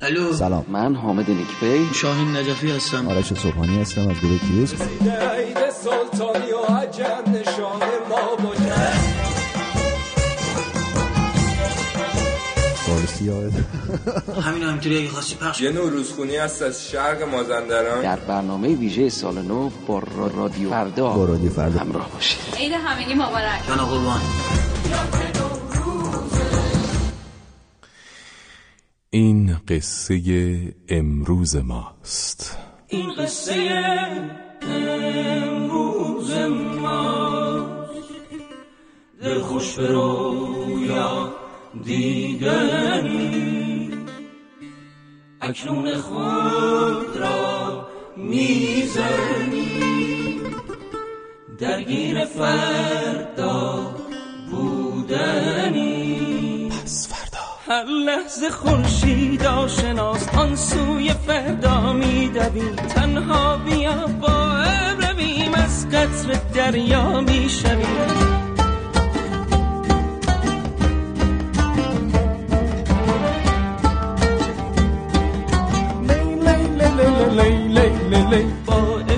الو. سلام. من حامد نیکبی شاهین نجفی هستم. آرش صبحانی هستم از گروه کیوسک سلطانی و عجم نشان ما همین همینطوری اگه خواستی پخش یه نور روزخونی هست از شرق مازندران. در برنامه ویژه سال نو با را- رادیو فردا. با رادیو فردا. همراه باشید. عید همگی مبارک. جان قربان. این قصه امروز ماست. این قصه امروز ماست. دل خوش به رویا دیدنی. اکنون خود را می‌زنی. درگیر فردا بودنی. هر لحظه خورشید آشناس آن سوی فردا میدویم تنها بیا با ابر رویم از قطر دریا می‌شویم با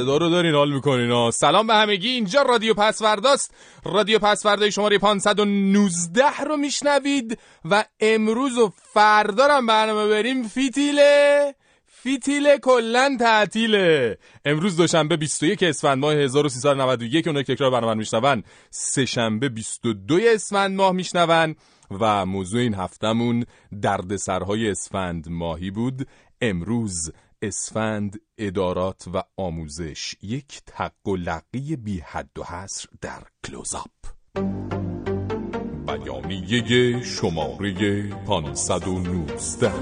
صدا رو دارین حال می‌کنین؟ سلام به همگی. اینجا رادیو پسورداست. رادیو پسوردای شماره 519 رو میشنوید و امروز و فردا هم برنامه بریم. فیتیله فیتیله کلن تعطیله. امروز دوشنبه 21 اسفند ماه 1391 اونایی که تکرار برنامه میشنون. سه شنبه 22 اسفند ماه میشنون و موضوع این هفتمون دردسرهای اسفند ماهی بود. امروز اسفند ادارات و آموزش یک تق و لقی بی حد و حصر در کلوزاپ. بیانیه شماره 519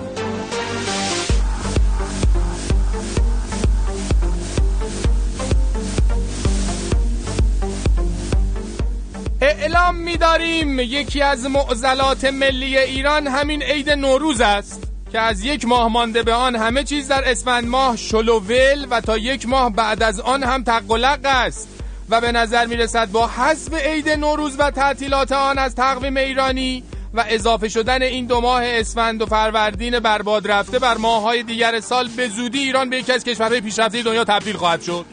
اعلام می‌داریم یکی از معضلات ملی ایران همین عید نوروز است. که از یک ماه مانده به آن همه چیز در اسفند ماه شلوول و تا یک ماه بعد از آن هم تقلق است. و به نظر می رسد با حذف عید نوروز و تعطیلات آن از تقویم ایرانی و اضافه شدن این دو ماه اسفند و فروردین برباد رفته بر ماههای دیگر سال به زودی ایران به یکی از کشورهای پیشرفته دنیا تبدیل خواهد شد.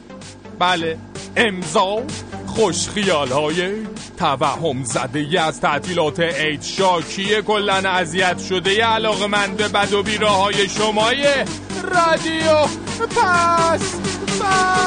بله امضا. خوش خیال های توهم زده از تعطیلات عید. شاکی کلن اذیت شده علاقه من به بد و بیراه های شمای رادیو. پس به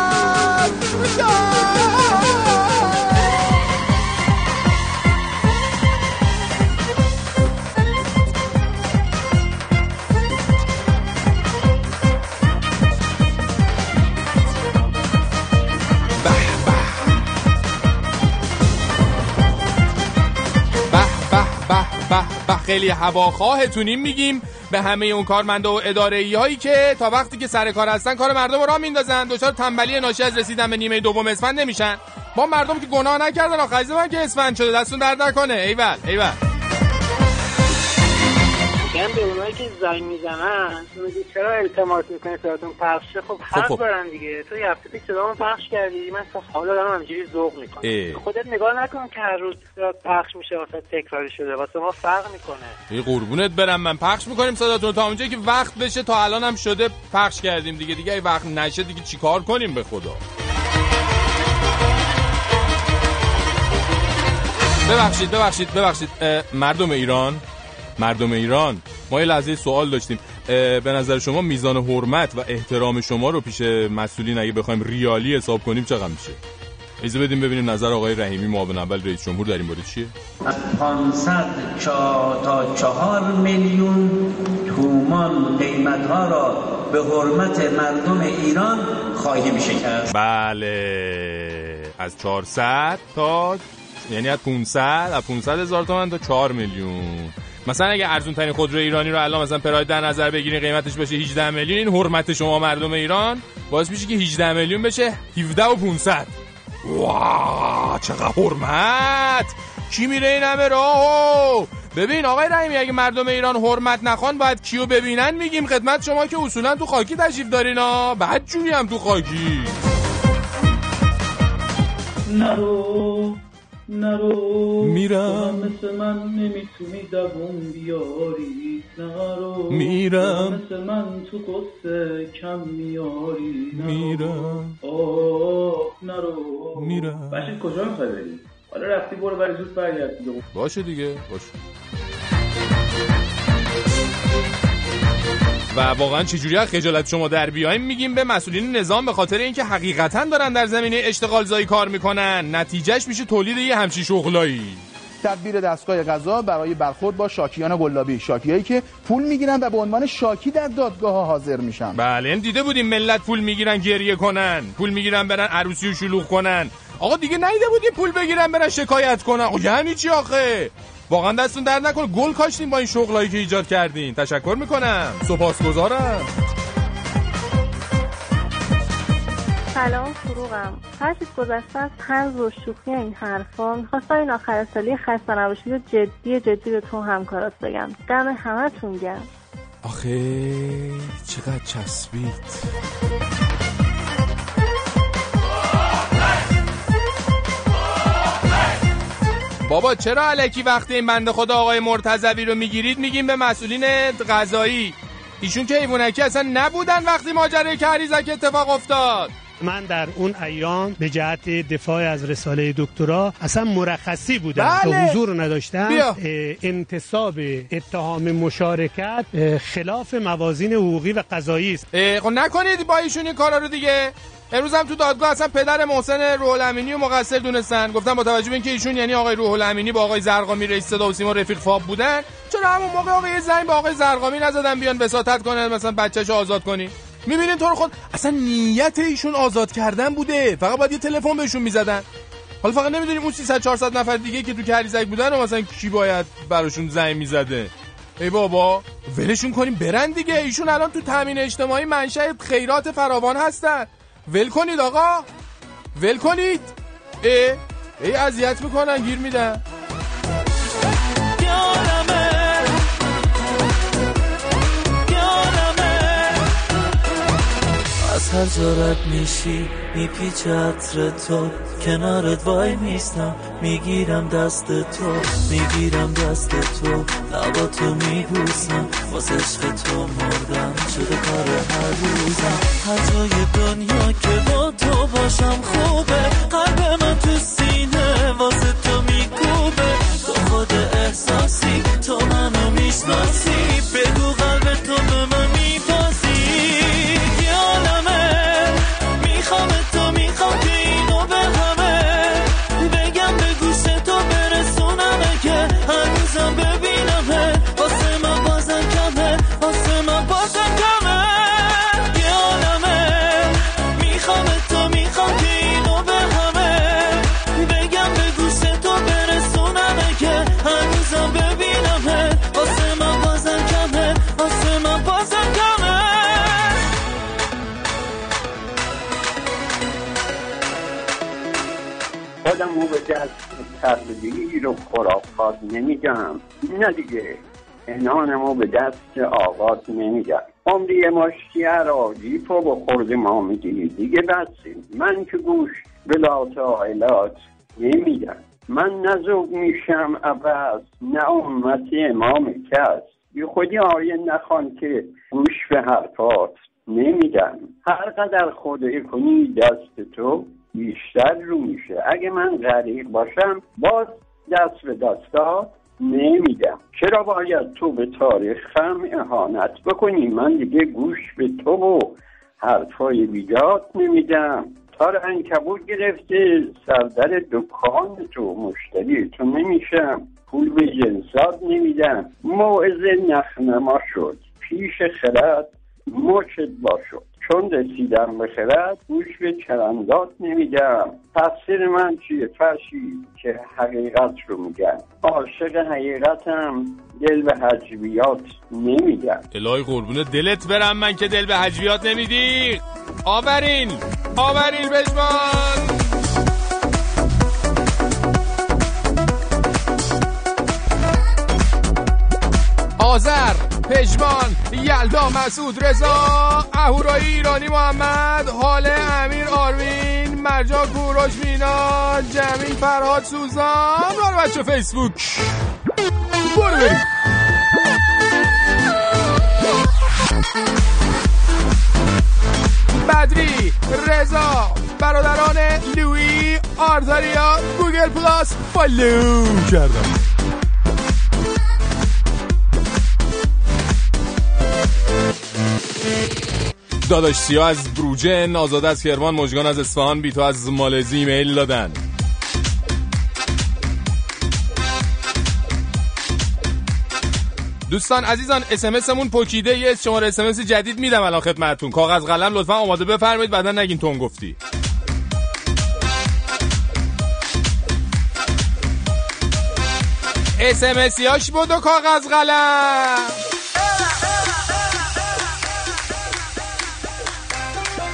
خیلی هواخواهتونیم میگیم. به همه اون کارمنده و اداره هایی که تا وقتی که سر کار هستن کار مردم راه میندازن. دچار تنبلی ناشی از رسیدن به نیمه دوم اسفند نمیشن. ما مردم که گناه نکردن آخه از من که اسفند شده دستون درد نکنه. ایول ایول. میگم به اونایی که زنگ می‌زنن میگی چرا التماس می‌کنی؟ صداتون پخشه؟ خب خب. حق دارن دیگه. تو یه هفته پیش صدامو پخش کردی من تا حالا دارم همینجوری ذوق. می‌کنم. خودت نگاه نکن که هر روز صدات پخش میشه واسه تکراری شده واسه ما فرق می‌کنه. یه قربونت برم من پخش می‌کنیم صداتون تا اونجایی که وقت بشه تا الان هم شده پخش کردیم دیگه. دیگه اگه وقت نشه دیگه چیکار کنیم به خدا؟ ببخشید ببخشید ببخشید. مردم ایران مردم ایران. ما یه لحظه سوال داشتیم. به نظر شما میزان حرمت و احترام شما رو پیش مسئولین اگه بخوایم ریالی حساب کنیم چقدر میشه؟ اجازه بدیم ببینیم نظر آقای رحیمی معاون اول رئیس جمهور در این مورد چیه؟ 500 چا تا چهار میلیون تومان قیمت ها را به حرمت مردم ایران خواهیم شکست. بله. از 400 تا یعنی از 500 از 500 هزار تومن تا 4 میلیون. مثلا اگه ارزون ترین خودرو ایرانی رو الان مثلا پراید در نظر بگیرین قیمتش بشه 18 میلیون این حرمت شما مردم ایران باعث میشه که 18 میلیون بشه 17 و 500 واه چقدر حرمت! کی میره این همه راهو ببین آقای رحیمی اگه مردم ایران حرمت نخوان باید کیو ببینن میگیم خدمت شما که اصولا تو خاکی تشریف دارین ها بعد جوری هم تو خاکی. نرو نرو میرم. مثل من نمی‌تونی دووم بیاری نرو میرم. مثل من تو قصه کم میاری نرو. میرم. آه نرو میرم. بشید کجا می‌خوای بری حالا رفتی برو برای زود برگرد. باشه دیگه باشه و واقعا چجوری از خجالت شما در بیایم؟ میگیم به مسئولین نظام به خاطر اینکه حقیقتا دارن در زمینه اشتغال زایی کار می‌کنن نتیجهش میشه تولید یه همچین شغلایی. تدبیر دستگاه قضا برای برخورد با شاکیان گلابی شاکیایی که پول می‌گیرن و به عنوان شاکی در دادگاه ها حاضر میشن. بله این دیده بودیم ملت پول می‌گیرن گریه کنن. پول می‌گیرن برن عروسی و شلوغ کنن. آقا دیگه نیده بودیم پول بگیرن برن شکایت کنن. آقا یعنی چی آخه؟ واقعا دستون درد نکنه گل کاشتین با این شغلایی که ایجاد کردین. تشکر می‌کنم. سپاسگزارم. سلام فروغم. هر چیز گذشته از تنز و شوخی این حرفا. می‌خواستم این آخر سالی خسته نباشید و جدی جدی به تو همکارات بگم. دم همتون گرم. آخه چقدر چسبید. بابا چرا علکی وقتی این بنده خدا آقای مرتضوی رو می‌گیرید میگیم به مسئولین قضایی ایشون که ایوونکی اصلا نبودن وقتی ماجرای کریزک اتفاق افتاد. من در اون ایام به جهت دفاع از رساله دکترا اصلا مرخصی بودم. بله. که حضور نداشتم. بیا. انتصاب اتهام مشارکت خلاف موازین حقوقی و قضایی است. خب نکنید با ایشون این کارا رو دیگه. امروز هم تو دادگاه اصلا پدر محسن روح الامینی و مقصر دونستن. گفتن با توجه به اینکه ایشون یعنی آقای روح الامینی با آقای زرقامی رئیس صدا و سیما رفیق فاب بودن چرا همون موقع آقای زنگ با آقای زرقامی نزدن بیان بساطت کنه مثلا بچه‌شو آزاد کنی؟ می‌بینین تو رو خود اصلا نیت ایشون آزاد کردن بوده. فقط باید یه تلفن بهشون می‌زدن. حالا فقط نمی‌دونیم اون 300 400 نفر دیگه که تو کریزک بودن و مثلا کی باید براشون زنگ می‌زده. ای بابا ولشون کنیم برن دیگه. ایشون الان تو تامین اجتماعی منشأ خیرات فراوان هستن. ول کنید آقا. ول کنید. ای ای اذیت می‌کنن گیر میدن. از هر جا رد میشی میپیچه عطر تو. کنارت وای میستم می‌گیرم دست تو. می‌گیرم دست تو لبا تو میبوسم. واسه عشق تو مردم شده کار هر روزم. هر جای دنیا که با تو باشم خوبه. قلب من تو سینه واسه تو میکوبه. تو خود احساسی تو منو می‌شناسی. بگو قلب تو خودم رو به دست تبلیغ و خرافات نمیدم. نه دیگه. انانمو به دست آغاز نمیدم. عمری مشتی عراجی پا با خورد ما می‌گیری. دیگه بسیم من که گوش به لاتایلات نمیدم. من نزوگ میشم عوض نه امتی امام کس. بی خودی آیه نخوان که گوش به حرفات نمیدم. هر قدر کنی دست تو بیشتر رو میشه. اگه من غریق باشم باز دست به دستا نمیدم. چرا باید تو به تاریخم اهانت بکنی؟ من دیگه گوش به تو و حرفای بیجات نمیدم. تار انکبوت گرفته سردر دکان تو مشتری تو نمیشم. پول به جنسات نمیدم. موعظه نخنما شد. پیش خرد مچت باشد. چون رسیدم به خرد گوش به چرندات نمیگم. تقصیر من چیه؟ فرشی که حقیقت رو میگم عاشق حقیقتم دل به حجبیات نمیگم الهی قربون دلت برم من که دل به حجبیات نمیدی. آورین آورین بجمان آذر. پژمان یلدا مسعود رضا اهورایی ایرانی محمد حاله امیر آروین مرجا کوروش مینا جمیل فرهاد سوزان برو بچه فیسبوک. برو بریم. بدری رضا برادران لوی آرتاریا گوگل پلاس فالو کردم. داداش سیا از بروجن آزاده از کرمان مجگان از اصفهان بیتو از مالزی ایمیل دادن. دوستان عزیزان اسمسمون پوکیده یه شماره اسمس جدید میدم الان خدمتتون. کاغذ قلم لطفا آماده بفرمایید بعدا نگین تون گفتی. اسمسیاش بود و کاغذ قلم.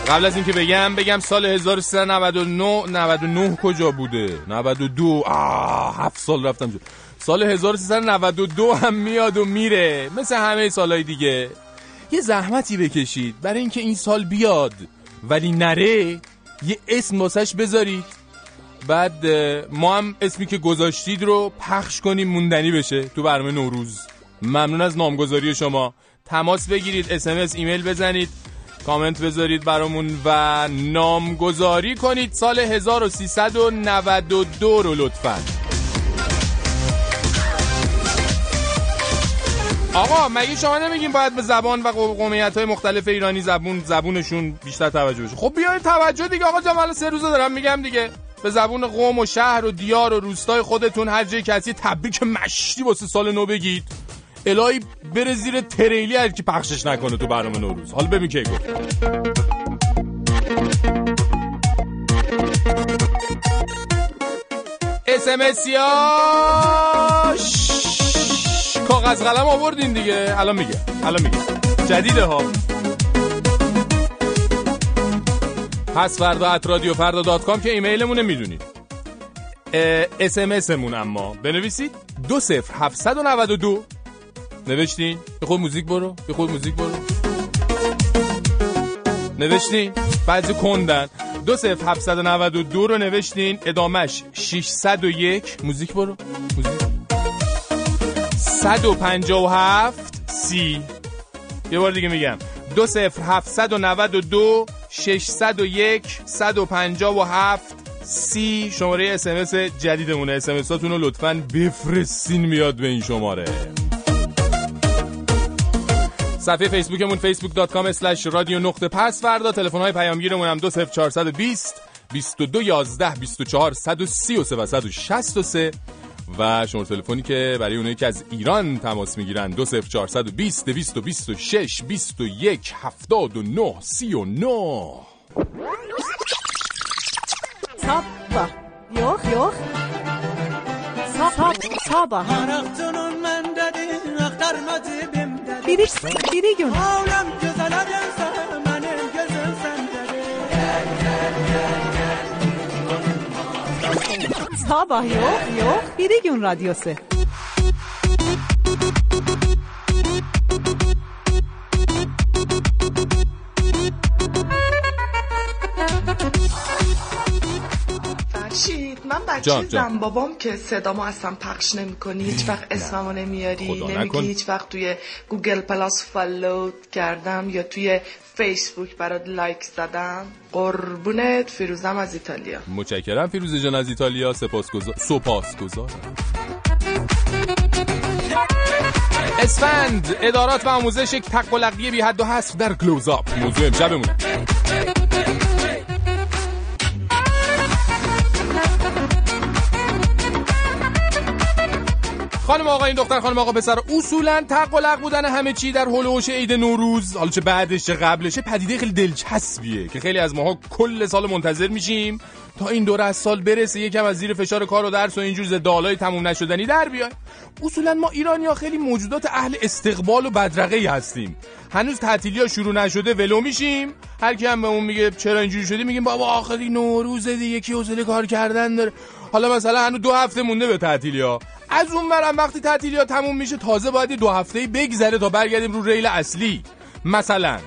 قبل از اینکه بگم بگم سال 1399 99 کجا بوده؟ 92 آه هفت سال رفتم جو. سال 1392 هم میاد و میره. مثل همه سالهای دیگه. یه زحمتی بکشید. برای اینکه این سال بیاد. ولی نره. یه اسم واسش بذارید بعد ما هم اسمی که گذاشتید رو پخش کنیم موندنی بشه تو برنامه نوروز. ممنون از نامگذاری شما. تماس بگیرید اسمس ایمیل بزنید. کامنت بذارید برامون و نامگذاری کنید سال 1392 رو لطفا. آقا مگه شما نمیگین باید به زبان و قومیت های مختلف ایرانی زبون زبونشون بیشتر توجه بشه؟ خب بیاید توجه دیگه. آقا جمال سه روزه دارم میگم دیگه. به زبون قوم و شهر و دیار و روستای خودتون هر جای کسی تبریک مشتی واسه سال نو بگید. الهی بره زیر تریلی هر کی پخشش نکنه تو برنامه نوروز. حالا ببین کی گفت. اسمسیاش کاغذ قلم آوردین دیگه. الان میگه. الان میگه. جدیده ها. پس فردا ات رادیو فردا دات کام که ایمیلمونه می‌دونید. اسمسمون اما. بنویسید. دو صفر هفتصد و نوشتین به خود موزیک برو. به خود موزیک برو. نوشتین بعضی کندن. دو و دو رو نوشتین. ادامش 601 موزیک برو. موزیک. 157 سی. یه بار دیگه میگم. دو صفر هفتصد و نود و دو. 601 157 سی. شماره اسمس جدیدمونه. اسمس هاتون رو لطفا بفرستین. میاد به این شماره. صفحه فیسبوکمون facebook.com slash رادیو نقطه پس. فردا تلفن های پیامگیرمون هم 20420 22 11 24 133 و 163 و شماره تلفنی که برای اونایی که از ایران تماس می‌گیرن 20420 226 21 79 39 Sabah Yok yok Sab Sabah Biri, biri gün Sabah yok yok biri gün radyosu فرشید من بچه بابام که صدامو اصلا پخش نمی کنی هیچ وقت اسممو نمیاری نمیگی. هیچ وقت توی گوگل پلاس follow کردم یا توی فیسبوک برات like زدم. قربونت فیروزم از ایتالیا. متشکرم. فیروزه جان از ایتالیا. سپاسگزار سپاسگزارم. اسفند ادارات و آموزش یک تق‌لقی بی حد و حصر در close-up موضوع امشبمون خانم آقا این دختر خانم آقا پسر اصولا تق و لق بودن همه چی در هلوش عید نوروز حالا چه بعدش چه قبلش پدیده خیلی دلچسبیه که خیلی از ماها کل سال منتظر میشیم تا این دوره از سال برسه یکم از زیر فشار کار و درس و اینجور زدالای تموم نشدنی در بیای اصولا ما ایرانی ها خیلی موجودات اهل استقبال و بدرقه هستیم. هنوز تعطیلی شروع نشده ولو میشیم. هر کی هم به اون میگه چرا اینجوری شدی میگیم بابا آخری نوروز دیگه کی حوصله کار کردن داره؟ حالا مثلا هنوز دو هفته مونده به تعطیلی ها از اون برم وقتی تعطیلی ها تموم میشه تازه باید دو هفته بگذره تا برگردیم رو ریل اصلی. مثلا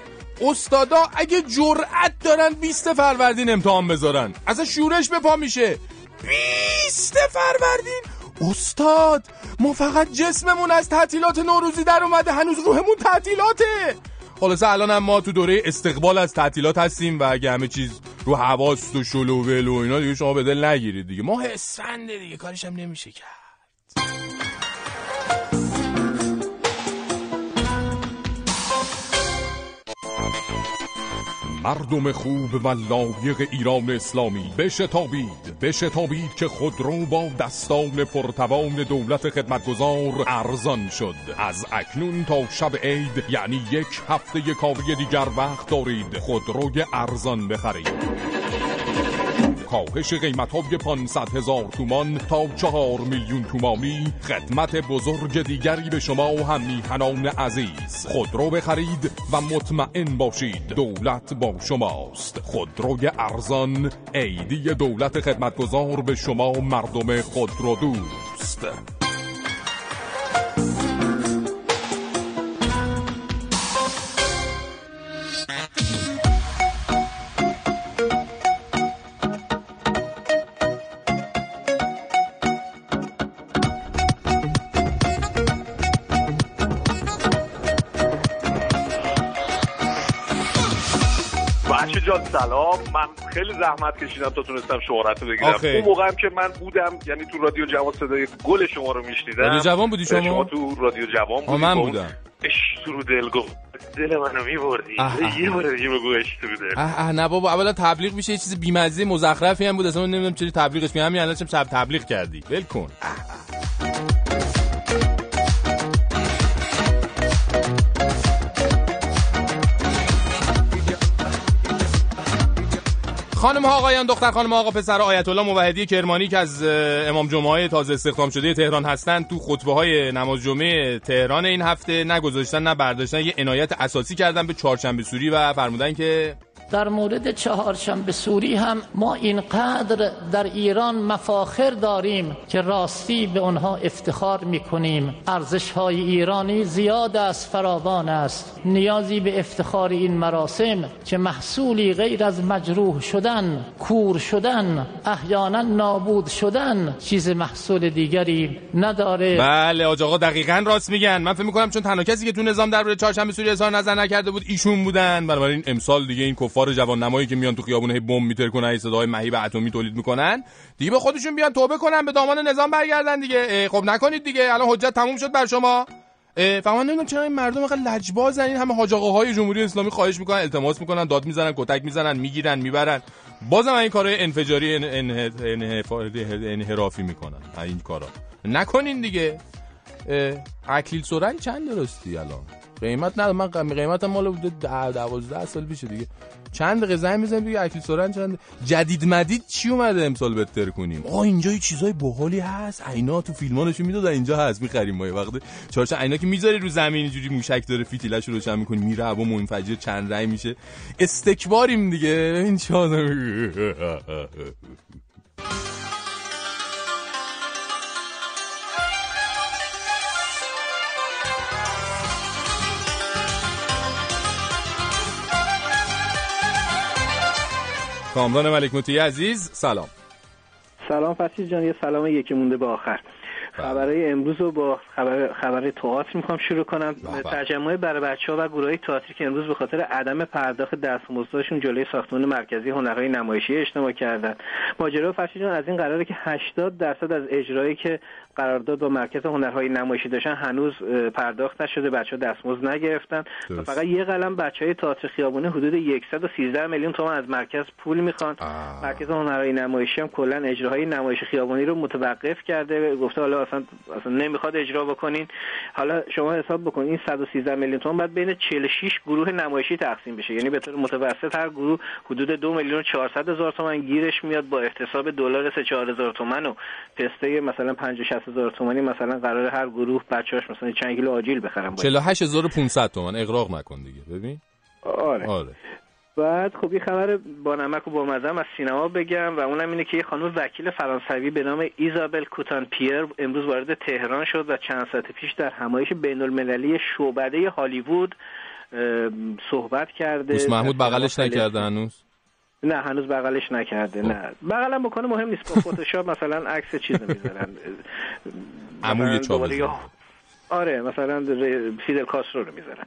استادا اگه جرأت دارن 20 فروردین امتحان بذارن. اصلا شورش به پا میشه. 20 فروردین؟ استاد ما فقط جسممون از تعطیلات نوروزی در اومده هنوز روحمون تعطیلاته. خلاصه الان هم ما تو دوره استقبال از تعطیلات هستیم و اگه همه چیز رو حواست و شلوول و اینا دیگه شما به دل نگیرید دیگه. ما اسفنده دیگه کارش هم نمیشه کرد. مردم خوب و لایق ایران اسلامی بشتابید بشتابید که خودرو با دستان پرتوان دولت خدمتگزار ارزان شد. از اکنون تا شب عید یعنی یک هفته کاری دیگر وقت دارید. خودروی ارزان بخرید. کاهش قیمت های 500 هزار تومان تا 4 میلیون تومانی. خدمت بزرگ دیگری به شما و هم میهنان عزیز خودرو بخرید و مطمئن باشید دولت با شماست. خودروی ارزان عیدی دولت خدمتگزار به شما مردم خودرو دوست. سلام. من خیلی زحمت کشیدم تا تونستم شهرت رو بگیرم. آخه. اون موقع هم که من بودم یعنی تو رادیو جوان صدای گل شما رو میشنیدم. رادیو جوان بودی شما؟ شما تو رادیو جوان بودی. من بودم. رو دل گفت. دل منو میبردی. یه بار دیگه بگو رو دل. اه اه نه بابا اولا تبلیغ میشه. یه چیز بیمزه مزخرفی هم بود. اصلا من نمی‌دونم چرا تبلیغش می همین الان شب تبلیغ کردی. ول کن. خانم ها آقایان دختر خانم آقا پسر آیت الله موحدی کرمانی که از امام جمعه تازه استخدام شده تهران هستند تو خطبه های نماز جمعه تهران این هفته نگذاشتن نه برداشتن یه عنایت اساسی کردن به چهارشنبه سوری و فرمودن که در مورد چهارشنبه سوری هم ما اینقدر در ایران مفاخر داریم که راستی به آنها افتخار می کنیم ارزش های ایرانی زیاد است فراوان است. نیازی به افتخار این مراسم که محصولی غیر از مجروح شدن کور شدن احیانا نابود شدن چیز محصول دیگری نداره. بله آقا دقیقا راست میگن. من فکر می‌کنم چون تنها کسی که تو نظام درباره چهارشنبه سوری اظهار نظر نکرده بود ایشون بودن. بنابراین امسال دیگه این کفار جوان نمایی که میان تو خیابون هی بمب میتر کنن هی صداهای مهیب اتمی تولید می‌کنن. دیگه به خودشون بیان توبه کنن به دامان نظام برگردن دیگه. خب نکنید دیگه. الان حجت تموم شد بر شما. من نمی‌دونم چرا این مردم اینقدر لجبازن این همه حاج آقاهای جمهوری اسلامی خواهش می‌کنن التماس می‌کنن داد می‌زنن کتک می‌زنن می‌گیرن می‌برن. بازم این کارهای انفجاری انحرافی می‌کنن. این کارا. نکنین دیگه. اکلیل سرنگ چند درستی الان؟ قیمت نه من قم- قیمتم مال بوده ده دوازده سال پیشه دیگه. چند دقیقه زنگ می‌زنیم دیگه اکلیل سرنگ چند جدید مدید چی اومده امسال بهتر کنیم؟ آه اینجا یه چیزای باحالی هست. عینا تو فیلمانشو می‌دادن اینجا هست. می‌خریم ما یه وقت. عینا که می‌ذاری رو زمین اینجوری موشک داره فیتیلش رو روشن می‌کنی میره هوا منفجر چند رای میشه. استکباریم دیگه. این چه کامران ملک عزیز سلام. سلام فرشید جان یه سلام یکی مونده به آخر. خبرهای امروز رو با خبر خبر تئاتر می‌خوام شروع کنم. ترجمه برای بچه ها و گروه های تئاتری که امروز به خاطر عدم پرداخت دستمزدشون جلوی ساختمان مرکزی هنرهای نمایشی اجتماع کردن. ماجرا فرشید از این قراره که 80 درصد از اجرایی که قرارداد با مرکز هنرهای نمایشی داشتن هنوز پرداخت نشده بچه ها دستمزد نگرفتن. و. فقط یه قلم بچه های تئاتر خیابانی حدود 113 میلیون تومان از مرکز پول می‌خوان. مرکز هنرهای نمایشی هم کلا اجراهای نمایش خیابانی رو متوقف کرده. گفته حالا اصلا اصلا نمی‌خواد اجرا بکنین. حالا شما حساب بکنین این 113 میلیون تومان باید بین 46 گروه نمایشی تقسیم بشه. یعنی به طور متوسط هر گروه حدود 2 میلیون و 400 هزار تومان گیرش میاد با احتساب دلار 3 4 هزار تومان و پسته مثلا 50 60 هزار تومانی مثلا قرار هر گروه بچه‌هاش مثلا چند کیلو آجیل بخرن. باید. 48500 تومان. اغراق نکن دیگه ببین. آره. آره. بعد خب یه خبر با نمک و با مزم از سینما بگم و اونم اینه که یه خانم وکیل فرانسوی به نام ایزابل کوتان پیر امروز وارد تهران شد و چند ساعت پیش در همایش بین المللی شعبده هالیوود صحبت کرده. دوست محمود بغلش نکرده هنوز؟ نه هنوز بغلش نکرده نه. بغلم بکنه مهم نیست با فتوشاپ مثلا عکس چیز می‌ذارن. عموی آره مثلا فیدل کاسترو رو می‌ذارن.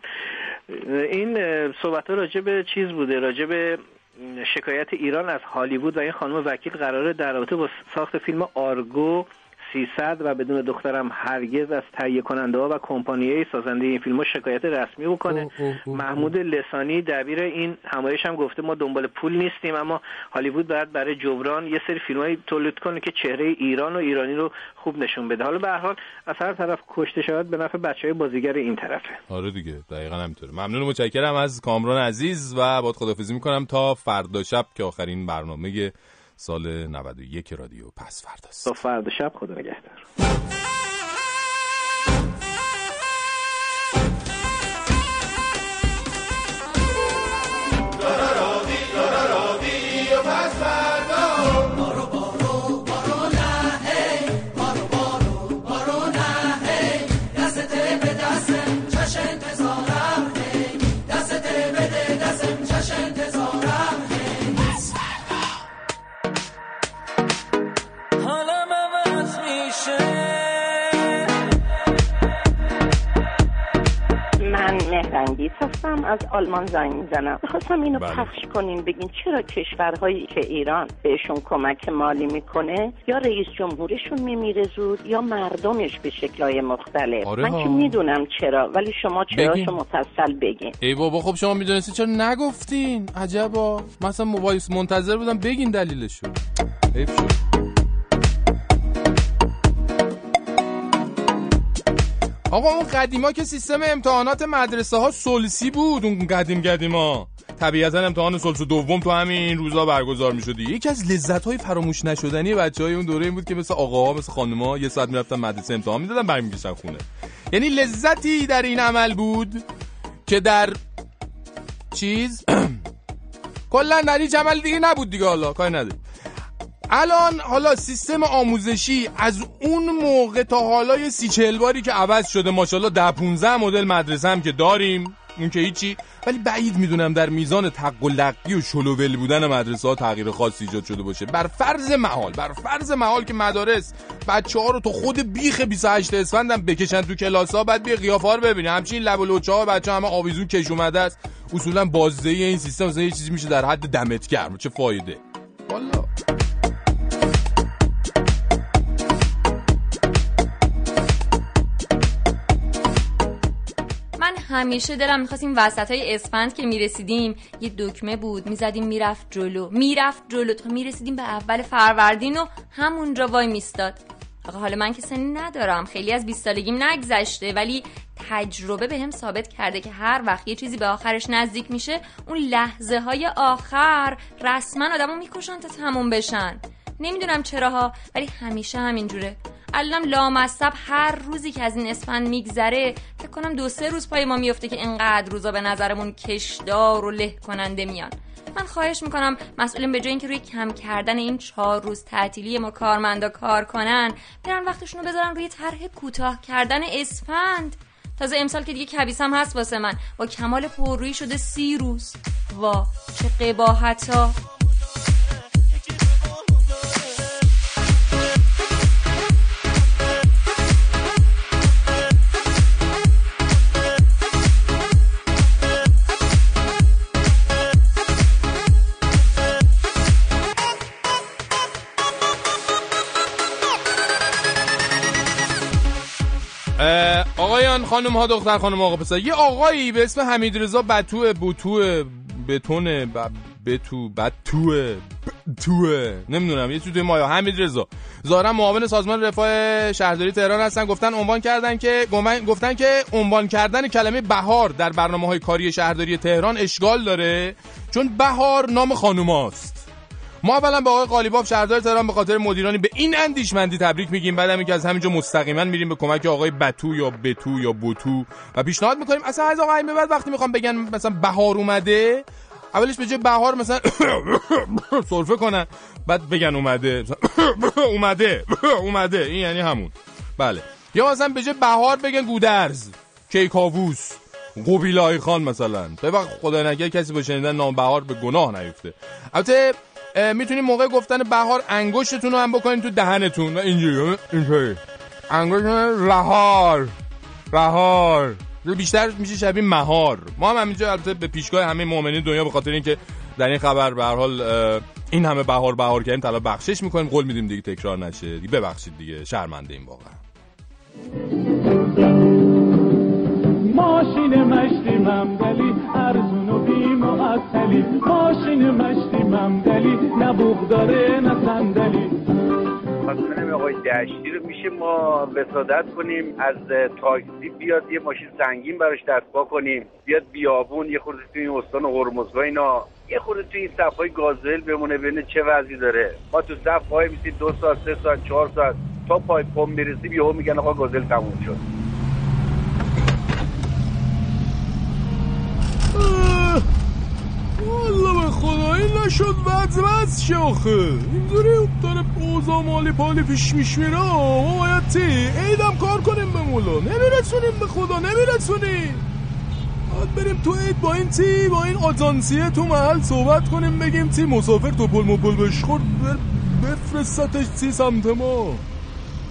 این صحبت ها راجع به چیز بوده راجع به شکایت ایران از هالیوود و این خانم وکیل قراره در رابطه با ساخت فیلم آرگو 300 و بدون دخترم هرگز از تهیه کننده ها و کمپانیای سازنده این فیلم ها شکایت رسمی بکنه. محمود لسانی دبیر این همایش هم گفته ما دنبال پول نیستیم اما هالیوود باید برای جبران یه سری فیلمایی تولید کنه که چهره ایران و ایرانی رو خوب نشون بده. حالا به هر حال از هر طرف کشته شود به نفع بچه های بازیگر این طرفه. آره دیگه دقیقا همینطوره. ممنون و متشکرم از کامران عزیز و باید خدافزی می‌کنم تا فردا شب که آخرین برنامه سال 91 رادیو پس فرداست. تا فردا شب خدا نگهدار. هستم از آلمان زنگ می‌زنم می‌خواستم اینو بله. پخش کنین بگین چرا کشورهایی که ایران بهشون کمک مالی می‌کنه یا رئیس جمهورشون میمیره زود یا مردمش به شکلهای مختلف. آره من ها. که می‌دونم چرا ولی شما چراشو بگین. مفصل بگین. ای بابا خب شما می‌دونستی چرا نگفتین؟ عجبا. مثلا موبایل منتظر بودم بگین دلیلشو. حیف شد. آقا اون قدیما که سیستم امتحانات مدرسه ها سلسی بود اون قدیم قدیما. طبیعتا امتحان سلس دوم تو همین روزا برگزار می شدی یکی از لذت های فراموش نشدنی بچه های اون دوره این بود که مثل آقاها مثل خانمها یه ساعت می‌رفتن مدرسه امتحان می‌دادن برمیگشتن خونه. یعنی لذتی در این عمل بود که در چیز؟ کلا در هیچ عمل دیگه نبود دیگه حالا کاری نداره الان حالا سیستم آموزشی از اون موقع تا حالا یه سی چهل باری که عوض شده ماشاءالله ده 15 مدل مدرسه هم که داریم. اون که هیچی. ولی بعید می‌دونم در میزان تق و لقی و شلوول بودن مدرسه ها تغییر خاصی ایجاد شده باشه. بر فرض محال بر فرض محال که مدارس بچه ها رو تو خود بیخ 28 اسفند هم بکشن تو کلاس ها بعد بیا قیافه ها رو ببینی همچین لب و لوچه ها بچه همه آویزون کش اومده است. اصولا بازدهی این سیستم مثلا یه چیزی میشه در حد دمت گرم. چه فایده؟ والا. همیشه دلم می‌خواست این وسط های اسفند که می‌رسیدیم یه دکمه بود می‌زدیم می‌رفت جلو می‌رفت جلو تا می‌رسیدیم به اول فروردین و همونجا وای میستاد. آقا حالا من که سنی ندارم خیلی از 20 سالگیم نگذشته ولی تجربه به هم ثابت کرده که هر وقت یه چیزی به آخرش نزدیک میشه اون لحظه های آخر رسما آدمو می‌کشن تا تموم بشن. نمی‌دونم چراها ولی همیشه همینجوره. الانم لامصب هر روزی که از این اسفند میگذره فکر کنم دو سه روز پای ما میفته که اینقدر روزا به نظرمون کشدار و له کننده میان. من خواهش می‌کنم مسئولین به جای اینکه روی کم کردن این چهار روز تعطیلی ما کارمندا کار کنن برن وقتشون رو بذارن روی طرح کوتاه کردن اسفند. تازه امسال که دیگه کبیس هم هست واسه من. با کمال پررویی شده سی روز. وا چه قباحت آقایان خانم ها دختر خانم آقا پسر. یه آقایی به اسم حمید رضا بتو بوتو بتون ب- بتو بتو توه نمی‌دونم یه چیزی توی مایا حمید رضا. ظاهرا معاون سازمان رفاه شهرداری تهران هستن. گفتن عنوان کردن که گفتن که عنوان کردن کلمه بهار در برنامه های کاری شهرداری تهران اشغال داره چون بهار نام خانوماست. ما اولا به آقای قالیباف شهردار تهران به خاطر مدیرانی به این اندیشمندی تبریک میگیم. بعدم اینکه از همینجا مستقیما میریم به کمک آقای بتو یا بتو یا بوتو و پیشنهاد می‌کنیم. اصلا از آقای بعد وقتی می‌خوام بگن مثلا بهار اومده اولش به جای بهار مثلا سرفه کنن بعد بگن اومده. اومده. اومده. این یعنی همون. بله. یا مثلا به جای بهار بگن گودرز کیکاووس قبیلای خان مثلا. به وقت خدا نگه کسی با شنیدن نام بهار به گناه نیفته. البته اه، می‌تونیم موقع گفتن بهار انگشتتون رو هم بکنین تو دهنتون. و اینجوری اینجوری. انگشتتون رهار رهار. بیشتر میشه شبیه مهار. ما هم همینجا البته به پیشگاه همه مؤمنین دنیا به خاطر اینکه در این خبر به هر حال این همه بهار بهار کردیم طلا بخشش می‌کنیم. قول میدیم دیگه تکرار نشه. دیگه ببخشید دیگه. شرمنده این واقعا. ماشین مشتی ممدلی ارزون و بی معطلی ماشین مشتی ممدلی نه بوغ داره نه صندلی. خواستم آقای دشتی رو میشه ما وسادت کنیم از تاکسی بیاد یه ماشین سنگین براش دستپا کنیم. بیاد بیابون یه خورده توی این استان هرمزگاه اینا. یه خورده توی این صفهای گازل بمونه ببینه چه وضعی داره. ما تو صف وای میسیم دو ساعت سه ساعت چهار ساعت. تا پای پم می‌رسیم یهو میگن آقا گازل تموم شد. والله به خدا این نشد وز وز شه اینجوری داره اوضاع مالی پالی پیش میش میره ما باید تی عیدم کار کنیم به مولا. نمیرسونیم به خدا نمیرسونیم. باید بریم تو عید با این تی با این آجانسیه تو محل صحبت کنیم بگیم تی مسافر تو پل مپل بشخورد بر بفرستتش تی سمت ما.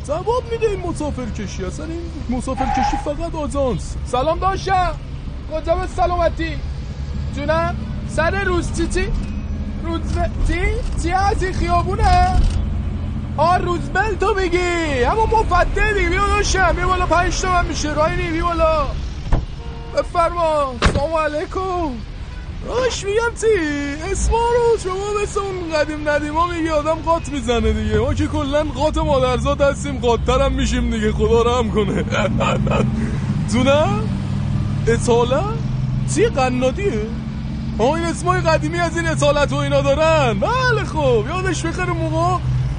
جواب میده این مسافر کشی اصلا این مسافر کشی فقط آجانس. سلام داشتم. کجا به سلامتی؟ جونم سر روز چی چی؟ روز چی؟ چی از این خیابونه؟ آ روزبل تو میگی. اما مفته دیگه بیا داشتم بیا بالا پنج من میشه. رای بیا بالا. بفرما. سلام علیکم. راش میگم چی؟ اسما رو شما مثل اون قدیم ندیما میگی آدم قاط می‌زنه دیگه. ما که کلا قاط مادرزاد هستیم. قاطتر هم میشیم دیگه. خدا رحم کنه. جونم؟ اصاله چی قنادیه آه این اسمای قدیمی از این اصالت و اینا دارن. بله خب یادش بخیر موقع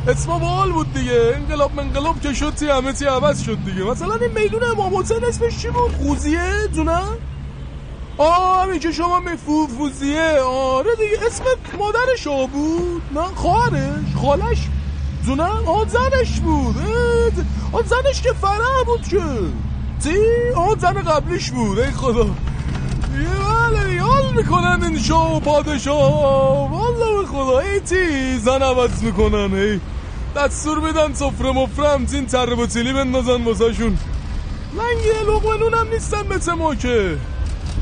اسما بال بود دیگه. انقلاب منقلاب که شد تی همه تی عوض شد دیگه. مثلا این میدون امام حسین اسمش چی بود؟ خوزیه؟ جونم؟ آه همین که شما میفو فوزیه. آره دیگه اسم مادرش ها بود. نه خواهرش خالش. جونم؟ آه زنش بود. آه زنش که فرح بود که. تی آه زن قبلیش بود ای خدا. یه بله حال می‌کنن این شاه و پادشاه. والله به خدا ای تی زن عوض می‌کنن ای. دستور میدن سفره تین تره با تیلی بندازن واسه شون لنگی لقمه نونم نیستن ما که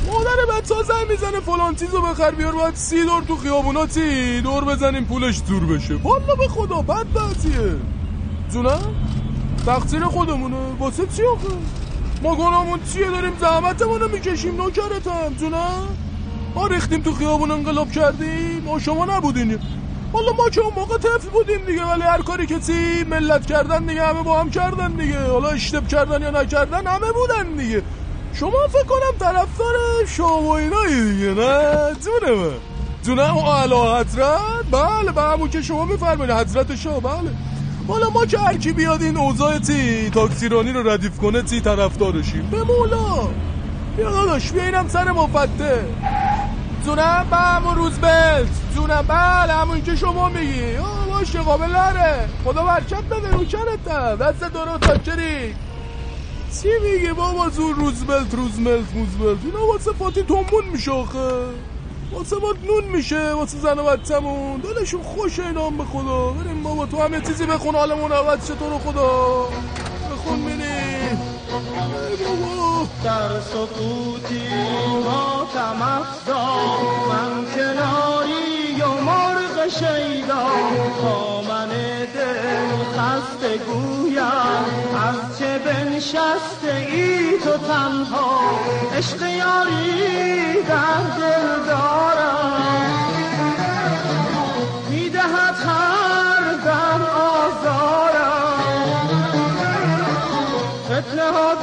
مادر بچه ها زن می‌زنه فلان چیزو بخر بیار باید سی دور تو خیابونا تی دور بزنیم پولش دور بشه. والا به خدا بد بحثیه جونم؟ تقصیر خودمونه. واسه چی آخه؟ ما گناهمون چیه؟ داریم زحمتمونو می‌کشیم نوکرتم جونم ما ریختیم تو خیابون انقلاب کردیم. ما شما نبودین. والا ما که اون موقع طفل بودیم دیگه ولی هر کاری که چی ملت کردن دیگه همه با هم کردن دیگه. حالا اشتب کردن یا نکردن همه بودن دیگه. شما فکر کنم طرفدار شام و اینایی دیگه نه؟ جونه من جونه او علا حضرت؟ بله به همون که شما میفرمایید حضرت شاه بله. حالا ما که هر کی بیاد این اوضاع تی تاکسیرانی رو ردیف کنه تی طرفدارشیم. به مولا. بیا داداش بیا اینم سر مفته. جونم به همون روز بلت جونم بله همون که شما میگی. آه باشه قابل نره. خدا برکت بده رو کرتم دست دارو تاکری چی میگی بابا؟ زور روزبلت روزملت موزبلت اینا واسه فاتی تومون میشه آخه. واسه ما نون میشه واسه زن و بچه‌مون. دلشون خوشه اینا هم به خدا. بریم بابا تو همه چیزی بخون حالمون عوض شه تو رو خدا. بخون بابا. در سکوتی با تمفزا من کناری شیدا با من دل خسته گویم. از چه بنشسته ای تو تنها؟ عشق یاری در دل دارم. می‌دهد هر دم آزارم. فتنه ها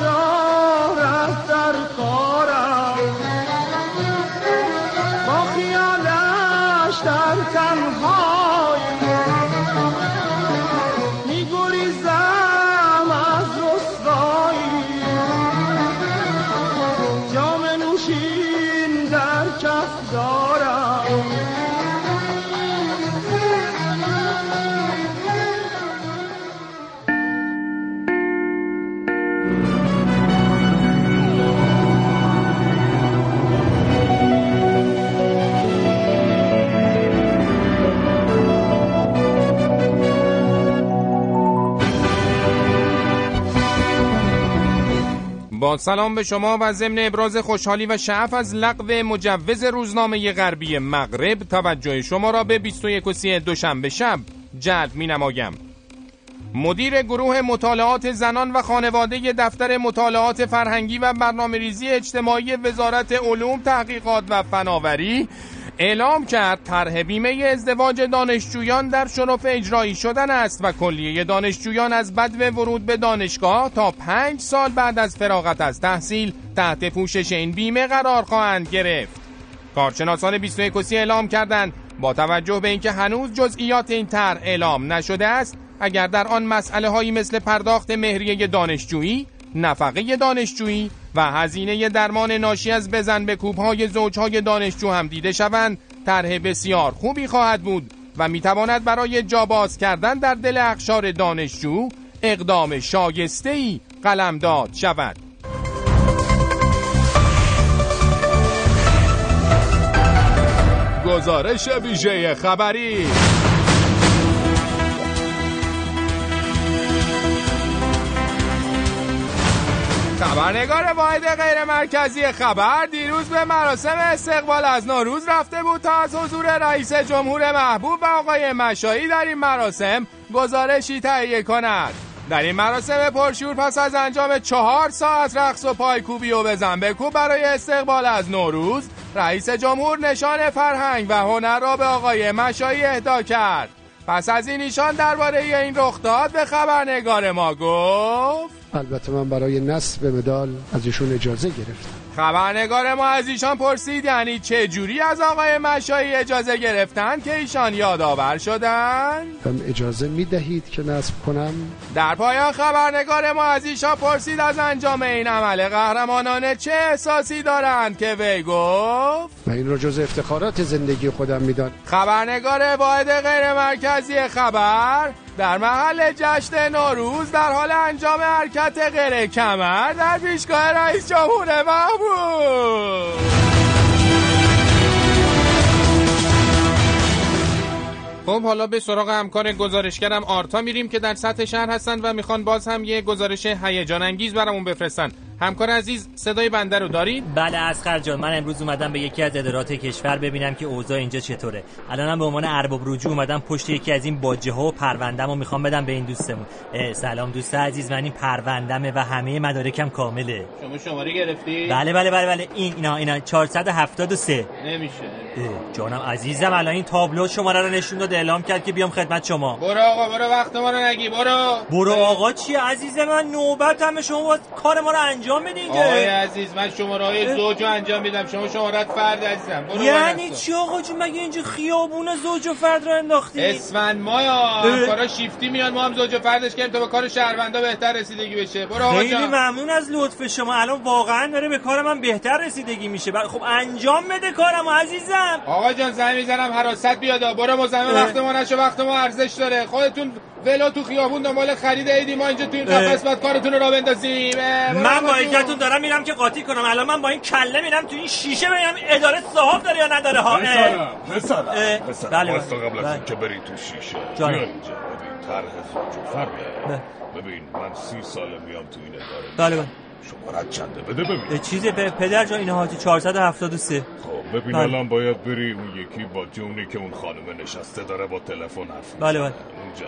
سلام به شما و ضمن ابراز خوشحالی و شعف از لغو مجوز روزنامه غربی مغرب توجه شما را به 21 و 30 دوشنبه شب جلب می نمایم. مدیر گروه مطالعات زنان و خانواده دفتر مطالعات فرهنگی و برنامه ریزی اجتماعی وزارت علوم تحقیقات و فناوری اعلام کرد طرح بیمه ازدواج دانشجویان در شرف اجرایی شدن است و کلیه دانشجویان از بدو ورود به دانشگاه تا پنج سال بعد از فراغت از تحصیل تحت پوشش این بیمه قرار خواهند گرفت. کارشناسان 21 اعلام کردند با توجه به اینکه هنوز جزئیات این طرح اعلام نشده است اگر در آن مسئله هایی مثل پرداخت مهریه دانشجویی نفقه دانشجویی و هزینه درمان ناشی از بزن به کوبهای زوجهای دانشجو هم دیده شوند. طرح بسیار خوبی خواهد بود و می‌تواند برای جاباز کردن در دل اخشار دانشجو اقدام شایسته ای قلمداد شود. گزارش ویژه خبری خبرنگار واحد غیر مرکزی خبر دیروز به مراسم استقبال از نوروز رفته بود تا از حضور رئیس جمهور محبوب و آقای مشایی در این مراسم گزارشی تهیه کند. در این مراسم پرشور پس از انجام چهار ساعت رقص و پایکوبی و بزن بکوب برای استقبال از نوروز رئیس جمهور نشان فرهنگ و هنر را به آقای مشایی اهدا کرد. پس از این ایشان درباره این رخداد به خبرنگار ما گفت البته من برای نصب مدال از ایشون اجازه گرفتم خبرنگار ما از ایشان پرسید یعنی چه جوری از آقای مشایی اجازه گرفتن که ایشان یادآور شدن؟ هم اجازه می دهید که نصب کنم؟ در پایان خبرنگار ما از ایشان پرسید از انجام این عمل قهرمانانه چه احساسی دارند که وی گفت؟ و این رو جز افتخارات زندگی خودم میدان خبرنگار واحد غیر مرکزی خبر در محل جشن نوروز در حال انجام حرکت غیر کمر در پیشگاه رئیس جمهور محبوب خب حالا به سراغ همکار گزارشگرم آرتا میریم که در سطح شهر هستن و می‌خوان باز هم یه گزارش هیجان انگیز برامون بفرستن. همکار عزیز صدای بنده رو دارید؟ بله اسخر جان من امروز اومدم به یکی از ادارات کشور ببینم که اوضاع اینجا چطوره. الانم به عنوان ارباب رجوع اومدم پشت یکی از این باجه ها و پروندم و می‌خوام بدم به این دوستمون. سلام دوست عزیز من این پروندمه و همه مدارکم کامله. شما شماره گرفتی؟ بله بله بله بله. این اینا اینا 473 نمیشه. جانم عزیزم الان این تابلو شماره رو نشون داد اعلام کرد که بیام خدمت شما. برو آقا برو وقت ما رو نگی برو. برو آقا چی عزیز من؟ نوبتم شما کار ما رو انجام بدین آقای عزیز من شماره های زوج رو انجام میدم. شما شمارت فرد عزیزم. برو یعنی چی آقا جون؟ مگه اینجا خیابون زوج و فرد رو انداختی؟ اسفند ما یا کارا شیفتی میان. ما هم زوج و فردش کنیم تا به کار شهروندا بهتر رسیدگی بشه. برو آقا خیلی ممنون از لطف شما. الان واقعا داره به کار من بهتر رسیدگی میشه. خب انجام بده کارم عزیزم. آقا جان زنگ می‌زنم حراست بیاد. برو مزمه وقت ما نشه وقت ما ارزش داره. خودتون ولو تو خیابون دنبال خرید عیدی ما اینجا تو این قفس بعد کارتون رو بندازیم. من با اینکتون دارم میرم که قاطی کنم. الان من با این کله میرم تو این شیشه ببینم اداره صاحب داره یا نداره. ها؟ مثلا مثلا بله قبل از اینکه بری تو شیشه جان اینجا. ببین طرح زوج فرق ببین من سی ساله میام تو این اداره. بله بله. شمارت چنده بده ببین چیزه پدر جان اینها 473 خب ببین الان باید بری اون یکی با جونی که اون خانم نشسته داره با تلفن حرف بله بله.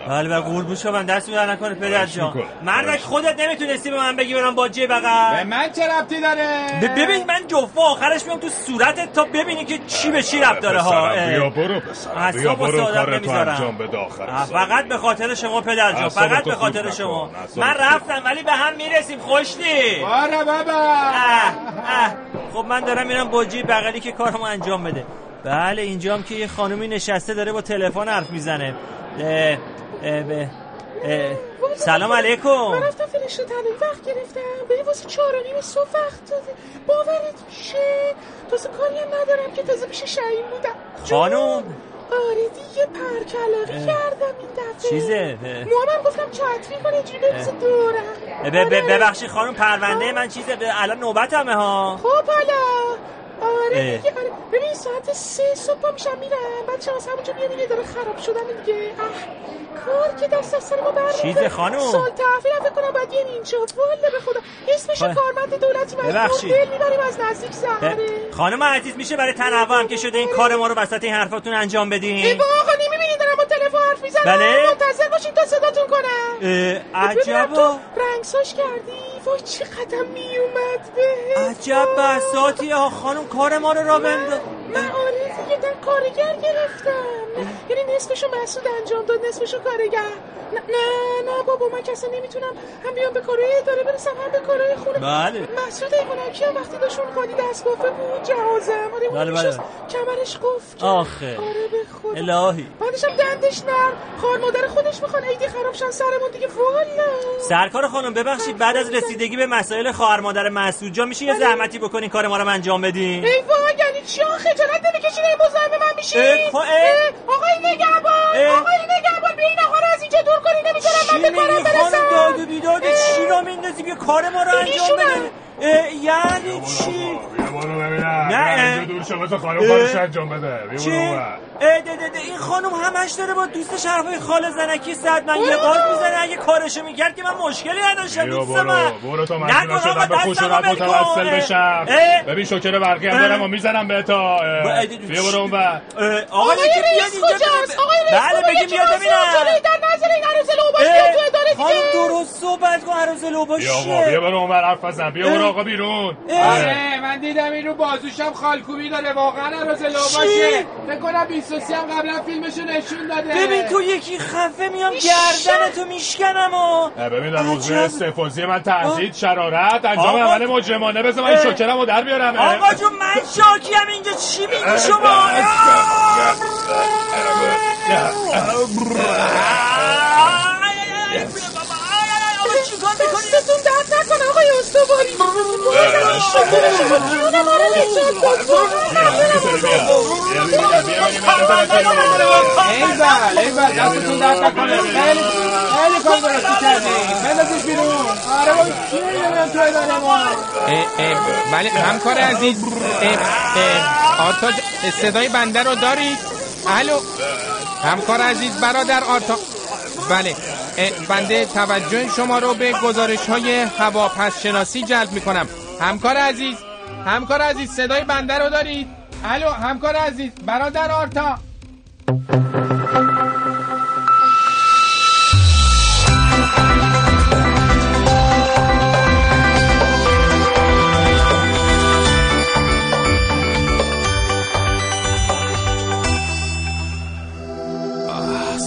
بله بله قربون شما دست میدن نکنه پدر جان. مردک خودت نمی‌تونستی به من بگی برم با جه بغل. به من چه ربطی داره؟ ببین من جفا آخرش میام تو صورتت تا ببینی که چی به چی ربط داره ها. بیا برو پسر بیا برو کارتو انجام بده آخر فقط به خاطر شما پدر جان فقط به خاطر شما. من رفتم ولی به هم می‌رسیم خوشتی باره بابا. خب من دارم میرم با جی بغلی که کارمو انجام بده. بله اینجا هم که یه خانومی نشسته داره با تلفن حرف می‌زنه. سلام علیکم. من رفتم فرشته وقت گرفتم. به واسه چهار و نیم صبح وقت داده باورت میشه؟ تازه کاری هم ندارم که تازه پیش شعیم بودم. خانوم آره دیگه پرکلاقی کردم این دفعه. چیزه؟ مامم گفتم چتری کنه اینجوری بریزه دورم ببخشی خانم پرونده من چیزه؟ الان نوبتمه ها. خب حالا. آره دیگه آره. ببین ساعت سه صبح میشم میرم. بعد شما همونجا میام دیگه داره خراب شدن دیگه. کار که دست از سر ما بر چیزه خانم؟ سال تحویل فکر کنم باید یه اینجا والا به خدا. اسمش. کارمند دولتی مجبور. ببخشید. دل می‌بریم از نزدیک زهره. خانم عزیز میشه برای تنوع هم که شده این کار ما رو وسط این حرفاتون انجام ای بدین؟ با آقا نمی‌بینین دارم با تلفن حرف می‌زنم. بله؟ منتظر باشین تا صداتون کنم. عجبا. رنگساش کردی؟ وای چقدر میومد به عجب بساتی. ها خانم کار ما رو را بنداز. من آره در کارگر گرفتم یعنی نصفشو مسعود انجام داد نصفشو کارگر. نه نه بابا من کسی نمی‌تونم هم بیام به کارهای اداره برسم هم به کارهای خونه. بله. مسعود ایوانکی هم وقتی داشت اون خالی دستگافه بود؟ جهازم آره بله، میشست بله. کمرش کرد آخه. آره به خدا. الهی. بعدش هم دندش نرم. خار مادر خودش می‌خوان عیدی خراب شن سرمون دیگه والا. سرکار خانم ببخشید بعد از رسیدگی به مسائل خواهر مادر مسعود جا میشه یه زحمتی بکنین کار ما رو انجام بدین؟ ای وای یعنی چی آخه؟ خجالت نمی‌کشین این مزاحم من میشی خب،. آقای نگهبان. آقای نگهبان بیا این آقا رو از اینجا دور کنی نمی‌ذارم چی من به کارم برسم؟ داد و بیداد؟ چی را میندازی بیا کار ما رو انجام. بده؟ یعنی چی؟ نه. دور خانم انجام بده. چی؟ ده ده ده. این خانم همش داره با دوست شرفای خال زنکی صد من یه قاز می‌زنه اگه کارشو می‌کرد که من مشکلی نداشتم دوست برو. من. برو تا مجبور شدم به کن. متوسل. بشم. ببین شوکر برقی هم. دارم و می‌زنم به تا. بیا برو اون بر آقا آقای رئیس اینجا کجاست؟ آقای رئیس بله بابا بگی یکی بیاد ببینم. در نظر این عروس لوباش اه. بیاد تو اداره خانم دیگه درست صحبت کن عروس لوباش بیا بیا برو بر حرف بزن بیا برو آقا بیرون آره من دیدم این رو بازوشم خالکوبی داره واقعا عروس باشه فکر کنم 23 هم قبلا فیلمشو نشون داده ببین تو یکی خفه میام گردن تو میشکنم و اه، ببین در عجب. استفاضی من تهدید شرارت انجام. عمل مجرمانه بذار من. شوکرمو در بیارم. آقا جون من شاکیم اینجا چی میگی شما چیکار می‌کنی دستتون درد نکنه آقای استواری ایول ایول دستتون درد نکنه خیلی خیلی کار درستی کردی بندازش بیرون آره با کی نمی‌دونم تو اداره ما بله همکار عزیز آرتا صدای بنده رو دارید الو همکار عزیز برادر آرتا بله بنده توجه شما رو به گزارش های هواپس شناسی جلب می کنم همکار عزیز همکار عزیز صدای بنده رو دارید؟ الو همکار عزیز برادر آرتا.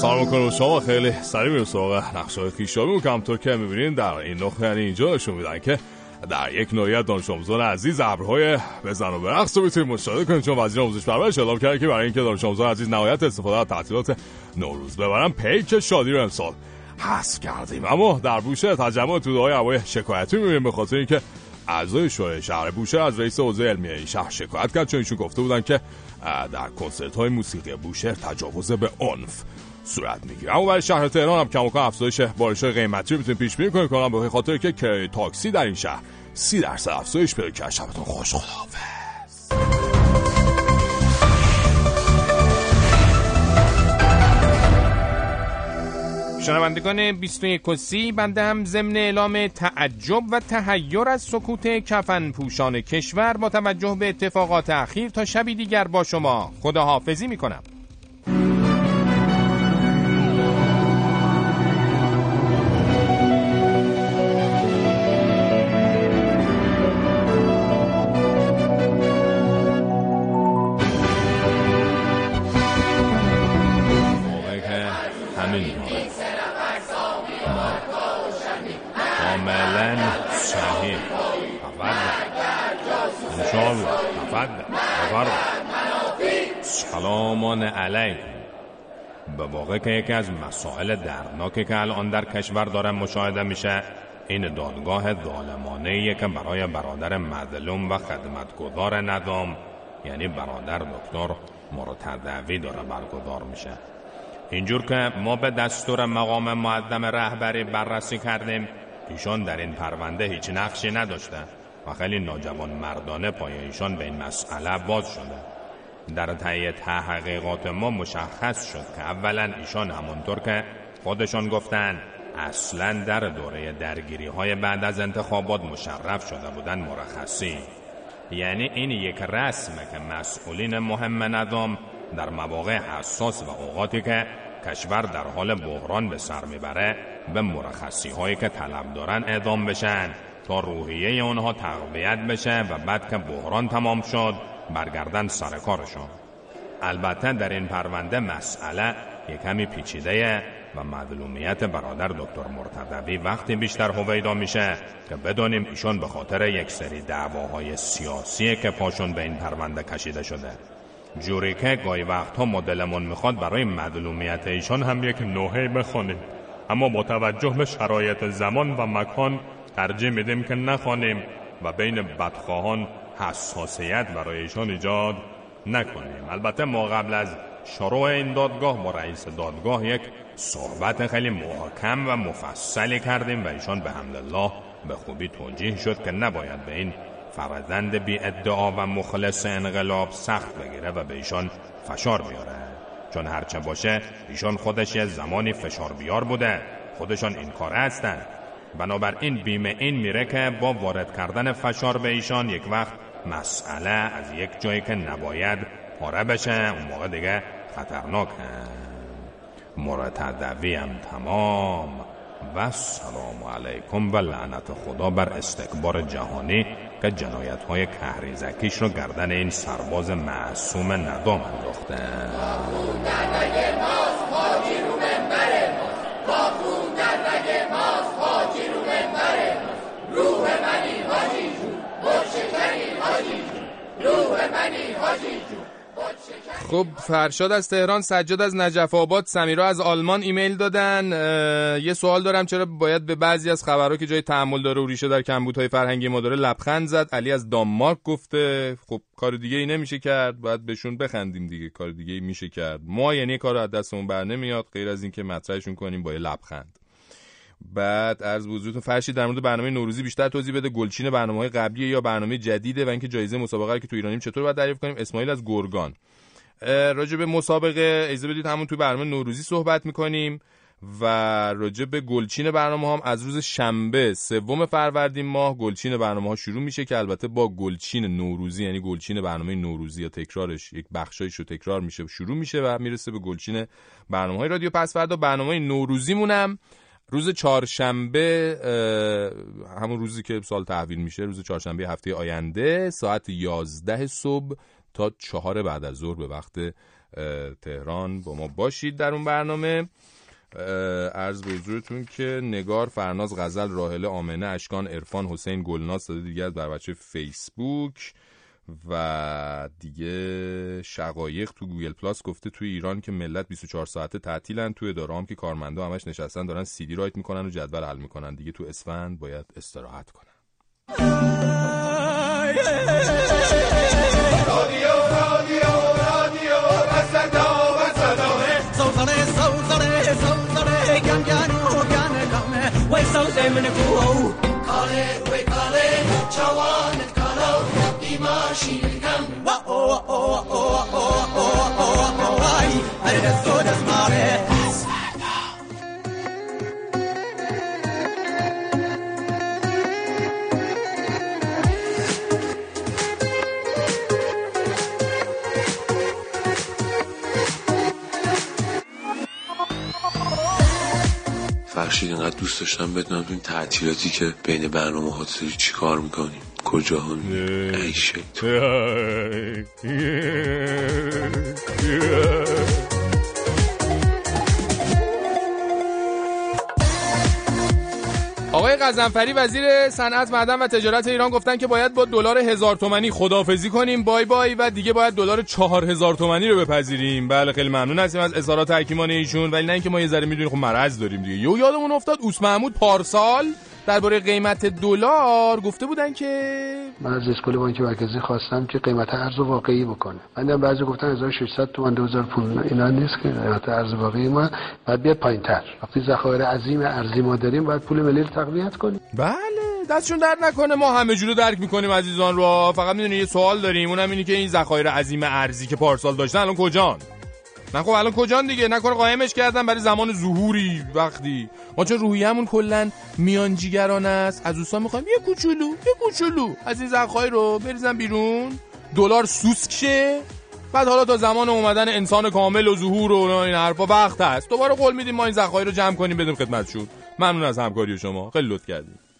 سلام می‌کنم شما خیلی سریع میرم سراغ نقشه های خیشابی همطور که می‌بینین در این نقطه یعنی اینجا نشون میدن که در یک نوعیت دانش آموزان عزیز ابرهای بزن و برقص رو مشاهده کنید چون وزیر آموزش پرورش اعلام کرده که برای اینکه دانش آموزان عزیز نهایت استفاده از تعطیلات نوروز ببرن پیک شادی رو امسال حذف کردیم. اما در بوشه تجمع توده های هوای شکایتی می‌بینیم به خاطر اینکه اعضای شورای شهر بوشه از رئیس حوزه علمیه این شهر شکایت کرد. چون ایشون گفته بودن که در کنسرت های موسیقی بوشهر تجاوز به عنف صورت می‌گیره. اما برای شهر تهران هم کم افزایش بارش قیمتی رو می‌تونیم پیش بینی کنیم. کنم به خاطر که کرایه تاکسی در این شهر سی درصد افزایش پیدا کرد. شبتون خوش خداحافظ. شنوندگان 21 و سی بنده هم ضمن اعلام تعجب و تهیر از سکوت کفن پوشان کشور با توجه به اتفاقات اخیر تا شبی دیگر با شما خداحافظی می کنم بفرمایید سلامان علیکم به واقع که یکی از مسائل دردناکی که الان در کشور داره مشاهده میشه این دادگاه ظالمانه که برای برادر مظلوم و خدمتگزار نظام یعنی برادر دکتر مرتضوی داره برگزار میشه. اینجور که ما به دستور مقام معظم رهبری بررسی کردیم ایشان در این پرونده هیچ نقشی نداشته. و خیلی ناجوان مردانه پای ایشان به این مسئله باز شده. در تایید تحقیقات ما مشخص شد که اولا ایشان همونطور که خودشان گفتن اصلا در دوره درگیری های بعد از انتخابات مشرف شده بودن مرخصی. یعنی این یک رسمه که مسئولین مهم نظام در مواقع حساس و اوقاتی که کشور در حال بحران به سر می‌بره به مرخصی هایی که طلب دارن اعدام بشن. تا روحیه اونها تقویت بشه و بعد که بحران تمام شد برگردن سر کارشون. البته در این پرونده مسئله یک کمی پیچیده و معلومیت برادر دکتر مرتضوی وقتی بیشتر هویدا میشه که بدانیم ایشون به خاطر یک سری دعواهای سیاسی که پاشون به این پرونده کشیده شده. جوری که گاهی وقتها مدلمون می‌خواد برای معلومیت ایشان هم یک نوحه بخوانیم اما با توجه به شرایط زمان و مکان ترجیح میدیم که نخوانیم و بین بدخواهان حساسیت برای ایشان ایجاد نکنیم. البته ما قبل از شروع این دادگاه با رئیس دادگاه یک صحبت خیلی محکم و مفصلی کردیم و ایشان به الله به خوبی توجیه شد که نباید به این فرزند بی ادعا و مخلص انقلاب سخت بگیره و به ایشان فشار بیاره. چون هرچه باشه ایشان خودش یه زمانی فشار بیار بوده. خودشان این کار هستن بنابراین بیمه این میره که با وارد کردن فشار به ایشان یک وقت مسئله از یک جایی که نباید پاره بشه اون موقع دیگه خطرناک. مرتدوی هم تمام. و سلام علیکم و لعنت خدا بر استکبار جهانی که جنایت های کهریزکیش رو گردن این سرباز معصوم ندام انداخته روح منی حاجی جون شکنی حاجی جون خب فرشاد از تهران سجاد از نجف آباد سمیرا از آلمان ایمیل دادن. یه سوال دارم چرا باید به بعضی از خبرها که جای تحمل داره و ریشه در کمبودهای فرهنگی ما داره لبخند زد؟ علی از دانمارک گفته خب کار دیگه ای نمیشه کرد باید بهشون بخندیم دیگه کار دیگه ای میشه کرد. ما یعنی کار از دستمون بر نمیاد غیر از اینکه مطرحشون کنیم با یه لبخند. بعد از وجود فرشی در مورد برنامه نوروزی بیشتر توضیح بده گلچین برنامه های قبلی یا برنامه جدیده و اینکه جایزه مسابقه که تو ایرانیم چطور باید دریافت کنیم؟ اسماعیل از گرگان. راجع به مسابقه ایزه بدید همون تو برنامه نوروزی صحبت می‌کنیم و راجع به گلچین برنامه هم از روز شنبه سوم فروردین ماه گلچین برنامه ها شروع میشه که البته با گلچین نوروزی یعنی گلچین برنامه نوروزی یا تکرارش یک بخشایش رو تکرار میشه شروع میشه و می‌رسه به گلچین برنامه های رادیو پس فردا. برنامه نوروزی مونم روز چهارشنبه همون روزی که سال تحویل میشه روز چهارشنبه هفته آینده ساعت 11 صبح تا چهار بعد از ظهر به وقت تهران. با ما باشید در اون برنامه. عرض به حضورتون که نگار فرناز غزل راهله آمنه اشکان عرفان حسین گلناز داده دیگه از بر بچه فیسبوک. و دیگه شقایق تو گوگل پلاس گفته توی ایران که ملت 24 ساعته تعطیلن توی اداره هم که کارمندا همش نشستن دارن CD write می‌کنن و جدول حل می‌کنن. دیگه تو اسفند باید استراحت کنن. فرشید اینقدر دوست داشتم بدونم تو این تعطیلاتی که بین برنامه ها داری چی کار می‌کنیم کجا آقای قزنفری وزیر صنعت معدن و تجارت ایران گفتن که باید با دلار هزار تومنی خدافزی کنیم. بای بای و دیگه باید دلار چهار هزار تومنی رو بپذیریم. بله خیلی ممنون هستیم از اظهارات حکیمانه ایشون. ولی نه اینکه ما یه ذره می‌دونیم خب مرض داریم دیگه. یو یادمون افتاد اوس محمود پارسال درباره قیمت دلار گفته بودن که من از اسکول بانک مرکزی خواستم که قیمت ارز واقعی بکنه. من بعضی گفتن 1600 تومان 2000 پول اینا نیست که قیمت ارز واقعی ما. بعد بیاد پایینتر. وقتی ذخایر عظیم ارزی ما داریم باید پول ملی رو تقویت کنیم. بله دستشون درد نکنه. ما همه جورو درک می‌کنیم عزیزان رو. فقط می‌دونی یه سوال داریم. اونم اینه که این ذخایر عظیم ارزی که پارسال داشتن الان کجان؟ نه خب الان کجان دیگه؟ نکنه قایمش کردن برای زمان ظهوری وقتی. ما چون روحیه‌مون کلا میانجیگران است از دوستان می‌خوایم یه کوچولو یه کوچولو. از این زخهای رو بریزن بیرون. دلار سوسک شه. بعد حالا تا زمان اومدن انسان کامل و ظهور و این حرفا وقت هست. دوباره قول میدیم ما این زخهای رو جمع کنیم بدیم خدمتشون. ممنون از همکاری شما. خیلی لطف کردید.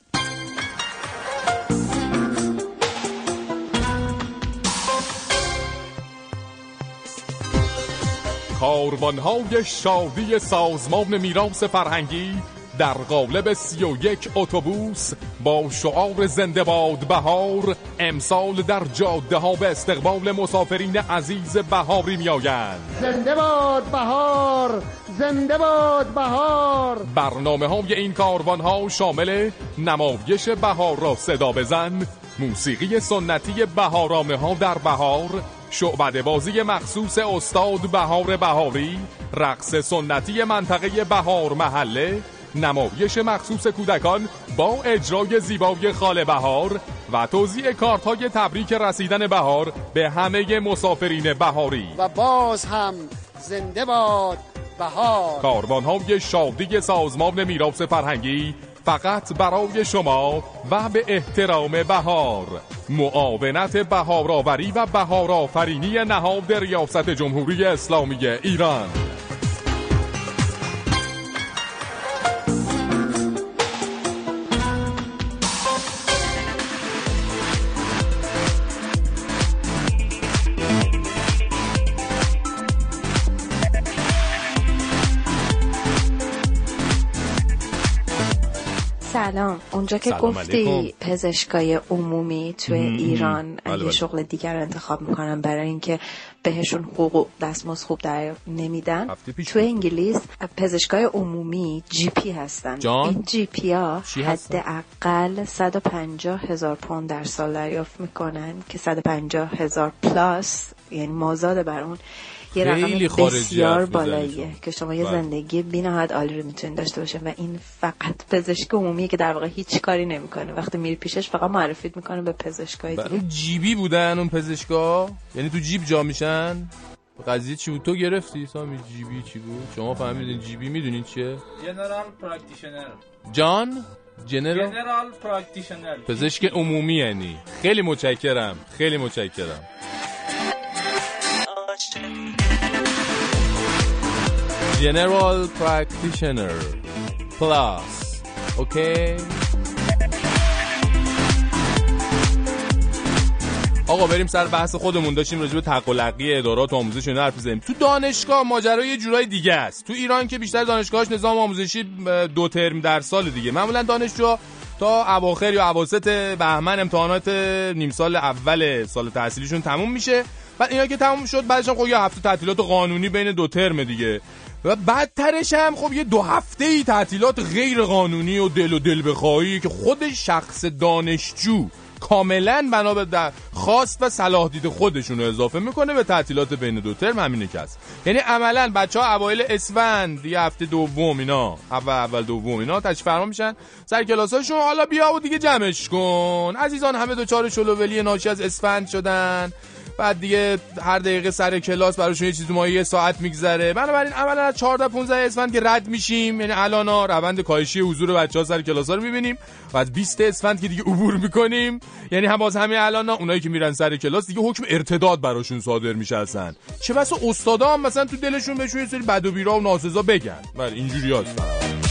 کاروانهای شادی سازمان میراث فرهنگی در قالب سی و یک اتوبوس با شعار زنده باد بهار امسال در جاده ها به استقبال مسافرین عزیز بهاری می آیند زنده باد بهار زنده باد بهار. برنامه های این کاروان ها شامل نمایش بهار را صدا بزن موسیقی سنتی بهارامه ها در بهار شعبده بازی مخصوص استاد بهار بهاری رقص سنتی منطقه بهار محله نمایش مخصوص کودکان با اجرای زیبای خاله بهار و توزیع کارت های تبریک رسیدن بهار به همه مسافرین بهاری. و باز هم زنده باد بهار. کاروان های شادی سازمان میراث فرهنگی فقط برای شما و به احترام بهار. معاونت بهارآوری و بهارآفرینی نهاد ریاست جمهوری اسلامی ایران. اونجا که گفتی علیکم. پزشکای عمومی توی. ایران بله. شغل دیگر انتخاب می‌کنن برای اینکه بهشون حقوق دستمزد خوب در نمیدن توی انگلیس پزشکای عمومی GP هستن جان؟ این GP ها؟ حداقل 150 هزار پوند در سال دریافت می‌کنن که 150 هزار plus یعنی مازاد بر اون یه خیلی رقم بسیار بالاییه که شما یه بله. زندگی بی نهایت عالی رو می‌تونید داشته باشین و این فقط پزشک عمومیه که در واقع هیچ کاری نمی‌کنه. وقتی میری پیشش فقط معرفیت می‌کنه به پزشکای بله، دیگه. اون جیبی بودن اون پزشکا؟ یعنی تو جیب جا میشن؟ قضیه چی بود؟ تو گرفتی سامی جیبی چی بود؟ شما فهمیدین جیبی می‌دونین چیه؟ general practitioner جان؟ general؟ general practitioner پزشک عمومی یعنی. خیلی متشکرم خیلی متشکرم. general practitioner plus اوکی آقا بریم سر بحث خودمون. داشتیم راجع به تقلقی ادارات و آموزش اینا حرف بزنیم تو دانشگاه ماجرا یه جورای دیگه است. تو ایران که بیشتر دانشگاهش نظام آموزشی دو ترم در سال دیگه. معمولا دانشجو تا اواخر یا اواسط بهمن امتحانات نیم سال اول سال تحصیلیشون تموم میشه. بعد اینا که تموم شد بعدش هم خب یه هفته تعطیلات قانونی بین دو ترم دیگه. و بعدترش هم خب یه دو هفته ای تعطیلات غیر قانونی و دل و دل بخواهی که خود شخص دانشجو کاملا بنا به خواست و صلاح دید خودشون رو اضافه می‌کنه به تعطیلات بین دو ترم همینه هست یعنی عملا بچه ها اوایل اسفند یه هفته دوم اینا اول اول دوم اینا تشریف فرما میشن. سر کلاساشون حالا بیا و دیگه جمعش کن. عزیزان همه دوچار شلوولی ناشی از اسفند شدن. بعد دیگه هر دقیقه سر کلاس براشون یه چیزی مایه یه ساعت میگذره. بنابراین عملا از 14 15 اسفند که رد میشیم. یعنی الانا روند کاهشی حضور بچه‌ها سر کلاس ها رو می‌بینیم و از 20 اسفند که دیگه عبور می‌کنیم. یعنی هم باز همین الانا اونایی که میرن سر کلاس دیگه حکم ارتداد براشون صادر میشه اصلا چه بسا استادا هم مثلا تو دلشون بهشون یه سری بد و بیرا و ناسزا بگن. بله اینجوری هست.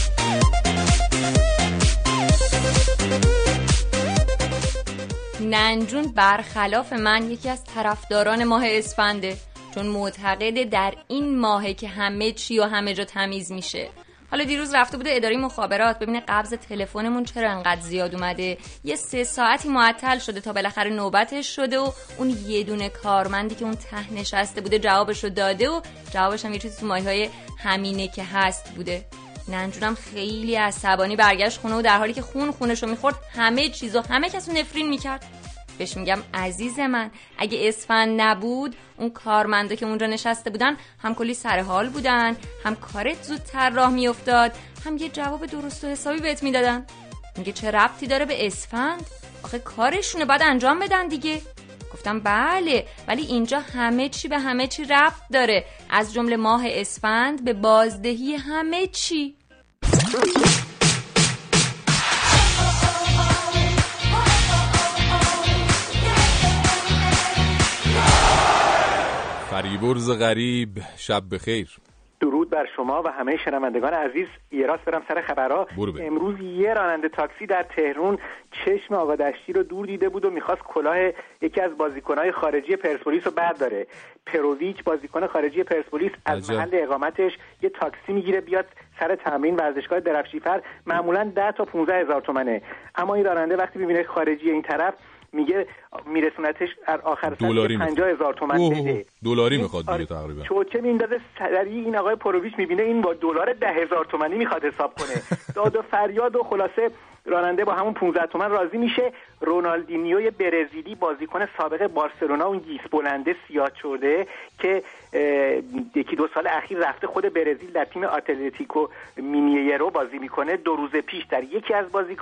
ننجون برخلاف من یکی از طرفداران ماه اسفنده چون معتقده در این ماهه که همه چی و همه جا تمیز میشه. حالا دیروز رفته بوده اداره مخابرات. ببینه قبض تلفنمون چرا انقدر زیاد اومده؟ یه سه ساعتی معطل شده تا بالاخره نوبتش شده و اون یه دونه کارمندی که اون ته نشسته بوده جوابشو داده و جوابش هم یه چیزی تو مایه های همینه که هست بوده. ننجونم خیلی عصبانی برگشت خونه و در حالی که خون خونشو می‌خورد همه چیزو همه کسو نفرین می‌کرد. بهش میگم عزیز من. اگه اسفند نبود اون کارمندا که اونجا نشسته بودن هم کلی سر حال بودن هم کارت زودتر راه میافتاد هم یه جواب درست و حسابی بهت می‌دادن. میگه چه ربطی داره به اسفند؟ آخه کارشونه بعد انجام بدن دیگه. گفتم بله ولی اینجا همه چی به همه چی رفت داره. از جمله ماه اسفند به بازدهی همه چی. فریبرز غریب شب بخیر. درود بر شما و همه شنوندگان عزیز. یه راست برم سر خبرها. امروز یه راننده تاکسی در تهرون چشم آقا دشتی رو دور دیده بود و می‌خواست کلاه یکی از بازیکنهای خارجی پرسپولیس رو برداره. پروویچ بازیکن خارجی پرسپولیس از. محل اقامتش یه تاکسی می‌گیره بیاد سر تمرین ورزشگاه درفشیفر معمولا 10 تا 15 هزار تومنه. اما این راننده وقتی می‌بینه خارجی این طرف میگه میرسونتش در آخر دلاری 50 هزار تومن بده. دلاری می‌خواد آره. دیگه تقریبا. چرتکه میندازه سریع این آقای پروویچ می‌بینه این با دلار ده هزار تومنی می‌خواد حساب کنه. داد و فریاد و خلاصه راننده با همون 15 تومن راضی میشه. رونالدینیوی برزیلی بازیکن سابق بارسلونا اون گیس بلنده سیاه شده که یکی دو سال اخیر رفته خود برزیل در تیم اتلتیکو مینیرو بازی می‌کنه. دو روز پیش در یکی از بازی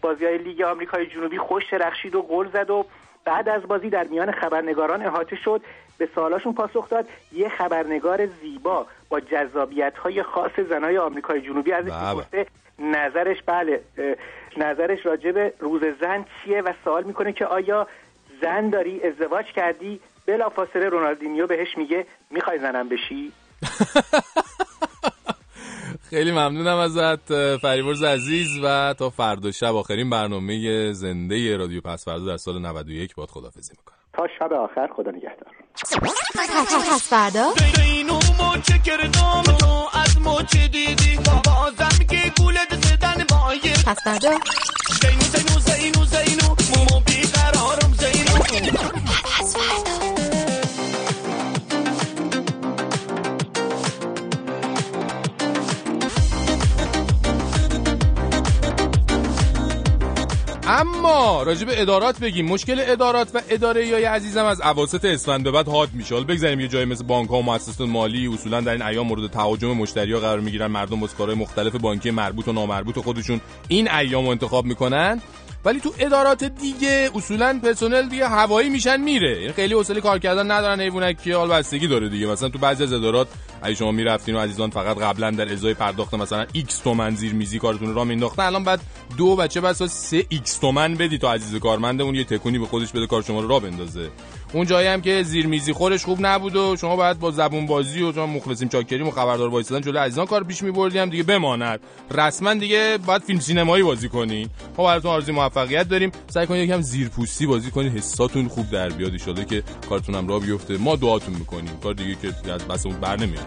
بازی های لیگ آمریکای جنوبی خوش درخشید و گل زد و بعد از بازی در میان خبرنگاران احاطه شد. به سوالاشون پاسخ داد. یه خبرنگار زیبا با جذابیت های خاص زنای آمریکای جنوبی ازش بله. می‌پرسه نظرش بله نظرش راجع به روز زن چیه و سوال می‌کنه که آیا زن داری ازدواج کردی؟ بلافاصله رونالدینیو بهش میگه می‌خوای زنم بشی؟ خیلی ممنونم ازت فریبرز عزیز و تا فردا شب آخرین برنامه زنده رادیو پس فردا در سال 91 باد خدافزی می‌کنم. تا شب آخر خدا نگهدار. پس فردا؟ اینو مچه کردم تو از مچه دیدی. بازم که گولت زدن با یه پس فردا؟ زینو زینو زینو زینو. مومو بیقرارم زینو. اما راجع به ادارات بگیم. مشکل ادارات و اداره های عزیزم از اواسط اسفند به بعد حاد میشه. حالا بگذاریم یه جایی مثل بانک ها و مؤسسات مالی اصولا در این ایام مورد تهاجم مشتری ها قرار می‌گیرن. مردم با کارهای مختلف بانکی مربوط و نامربوط خودشون این ایام رو انتخاب می‌کنن. ولی تو ادارات دیگه اصولا پرسنل دیگه هوایی میشن میره. یعنی خیلی حوصله کار کردن ندارن. حیوانکی حال بستگی داره دیگه. مثلا تو بعضی از ادارات اگه شما می‌رفتین و عزیزان فقط قبلا در ازای پرداخت مثلا x تومن زیر میزی کارتون رو مینداختن الان بعد دو بچه بسا 3 x تومن بدی تا عزیز کارمندمون یه تکونی به خودش بده کار شما رو راه بندازه. اون جایی هم که زیر میزی خورش خوب نبود و شما باید با زبون بازی و چون مخلصیم چاکریم و خبردار وایسادن جلوی عزیزان کار پیش میبردی هم دیگه بماند. رسما دیگه باید فیلم سینمایی بازی کنی. ما براتون آرزوی موفقیت داریم. سعی کنید یکم زیرپوستی بازی کنید. حساتون خوب در بیاد. ان که کارتون هم راه بیفته. ما دعاتون می‌کنیم. کار دیگه که از بسمون بر نمیاد.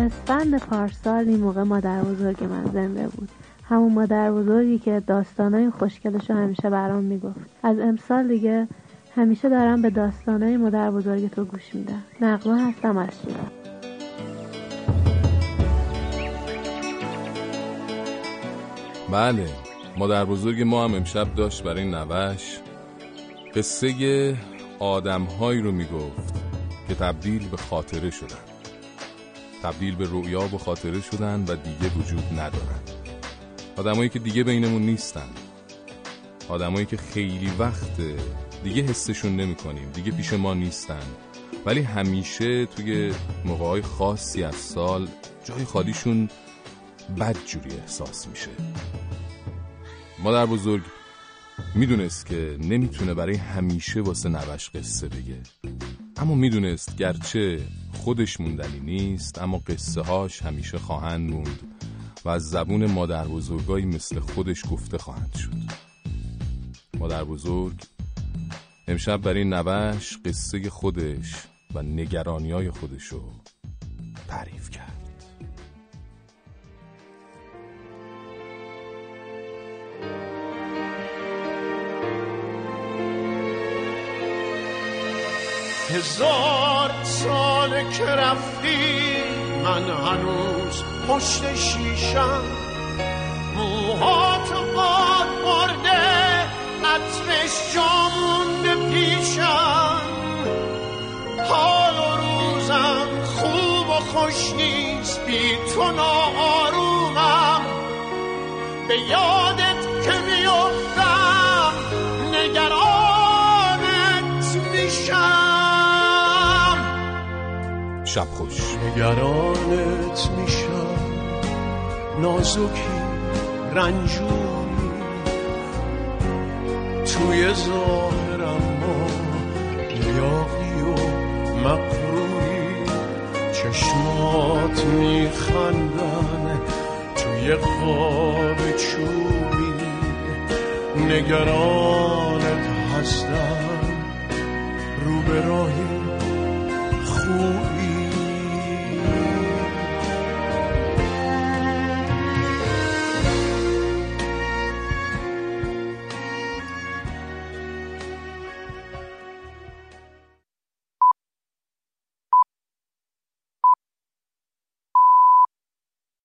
اسفند پارسال این موقع مادر بزرگ من زنده بود. همون مادر بزرگی که داستانای خوشگلش رو همیشه برام می‌گفت. از امسال دیگه همیشه دارم به داستانای مادر بزرگ تو گوش میدم. نقمه هستم از شیراز بله مادر بزرگ ما هم امشب داشت برای نوش قصه آدمهایی رو می‌گفت که تبدیل به خاطره شدن. تبدیل به رؤیا و خاطره شدن و دیگه وجود ندارن. آدمایی که دیگه بینمون نیستن. آدمایی که خیلی وقت دیگه حسشون نمی کنیم دیگه پیش ما نیستن. ولی همیشه توی موقعهای خاصی از سال جای خالیشون بد جوری احساس میشه. مادر بزرگ می‌دونست که نمی‌تونه برای همیشه واسه نوش قصه بگه. اما می‌دونست گرچه خودش موندنی نیست اما قصه هاش همیشه خواهند موند. و از زبون مادر بزرگایی مثل خودش گفته خواهند شد. مادر بزرگ امشب برای نوش قصه خودش و نگرانی های خودشو تعریف کرد. هزار سال که رفتی من هنوز پشت شیشم. موهات باد برده عطرش جامونده پیشم. حال و روزم خوب و خوش نیست بی تو ناآرومم. به یادت که میفتم نگرانت میشم. شب خوش. نگرانت میشم. نازکی رنجونی توی ظاهرم ما لیاقی و مقروری. چشمات میخندن توی خواب چوبی. نگرانت هستم. رو به راهی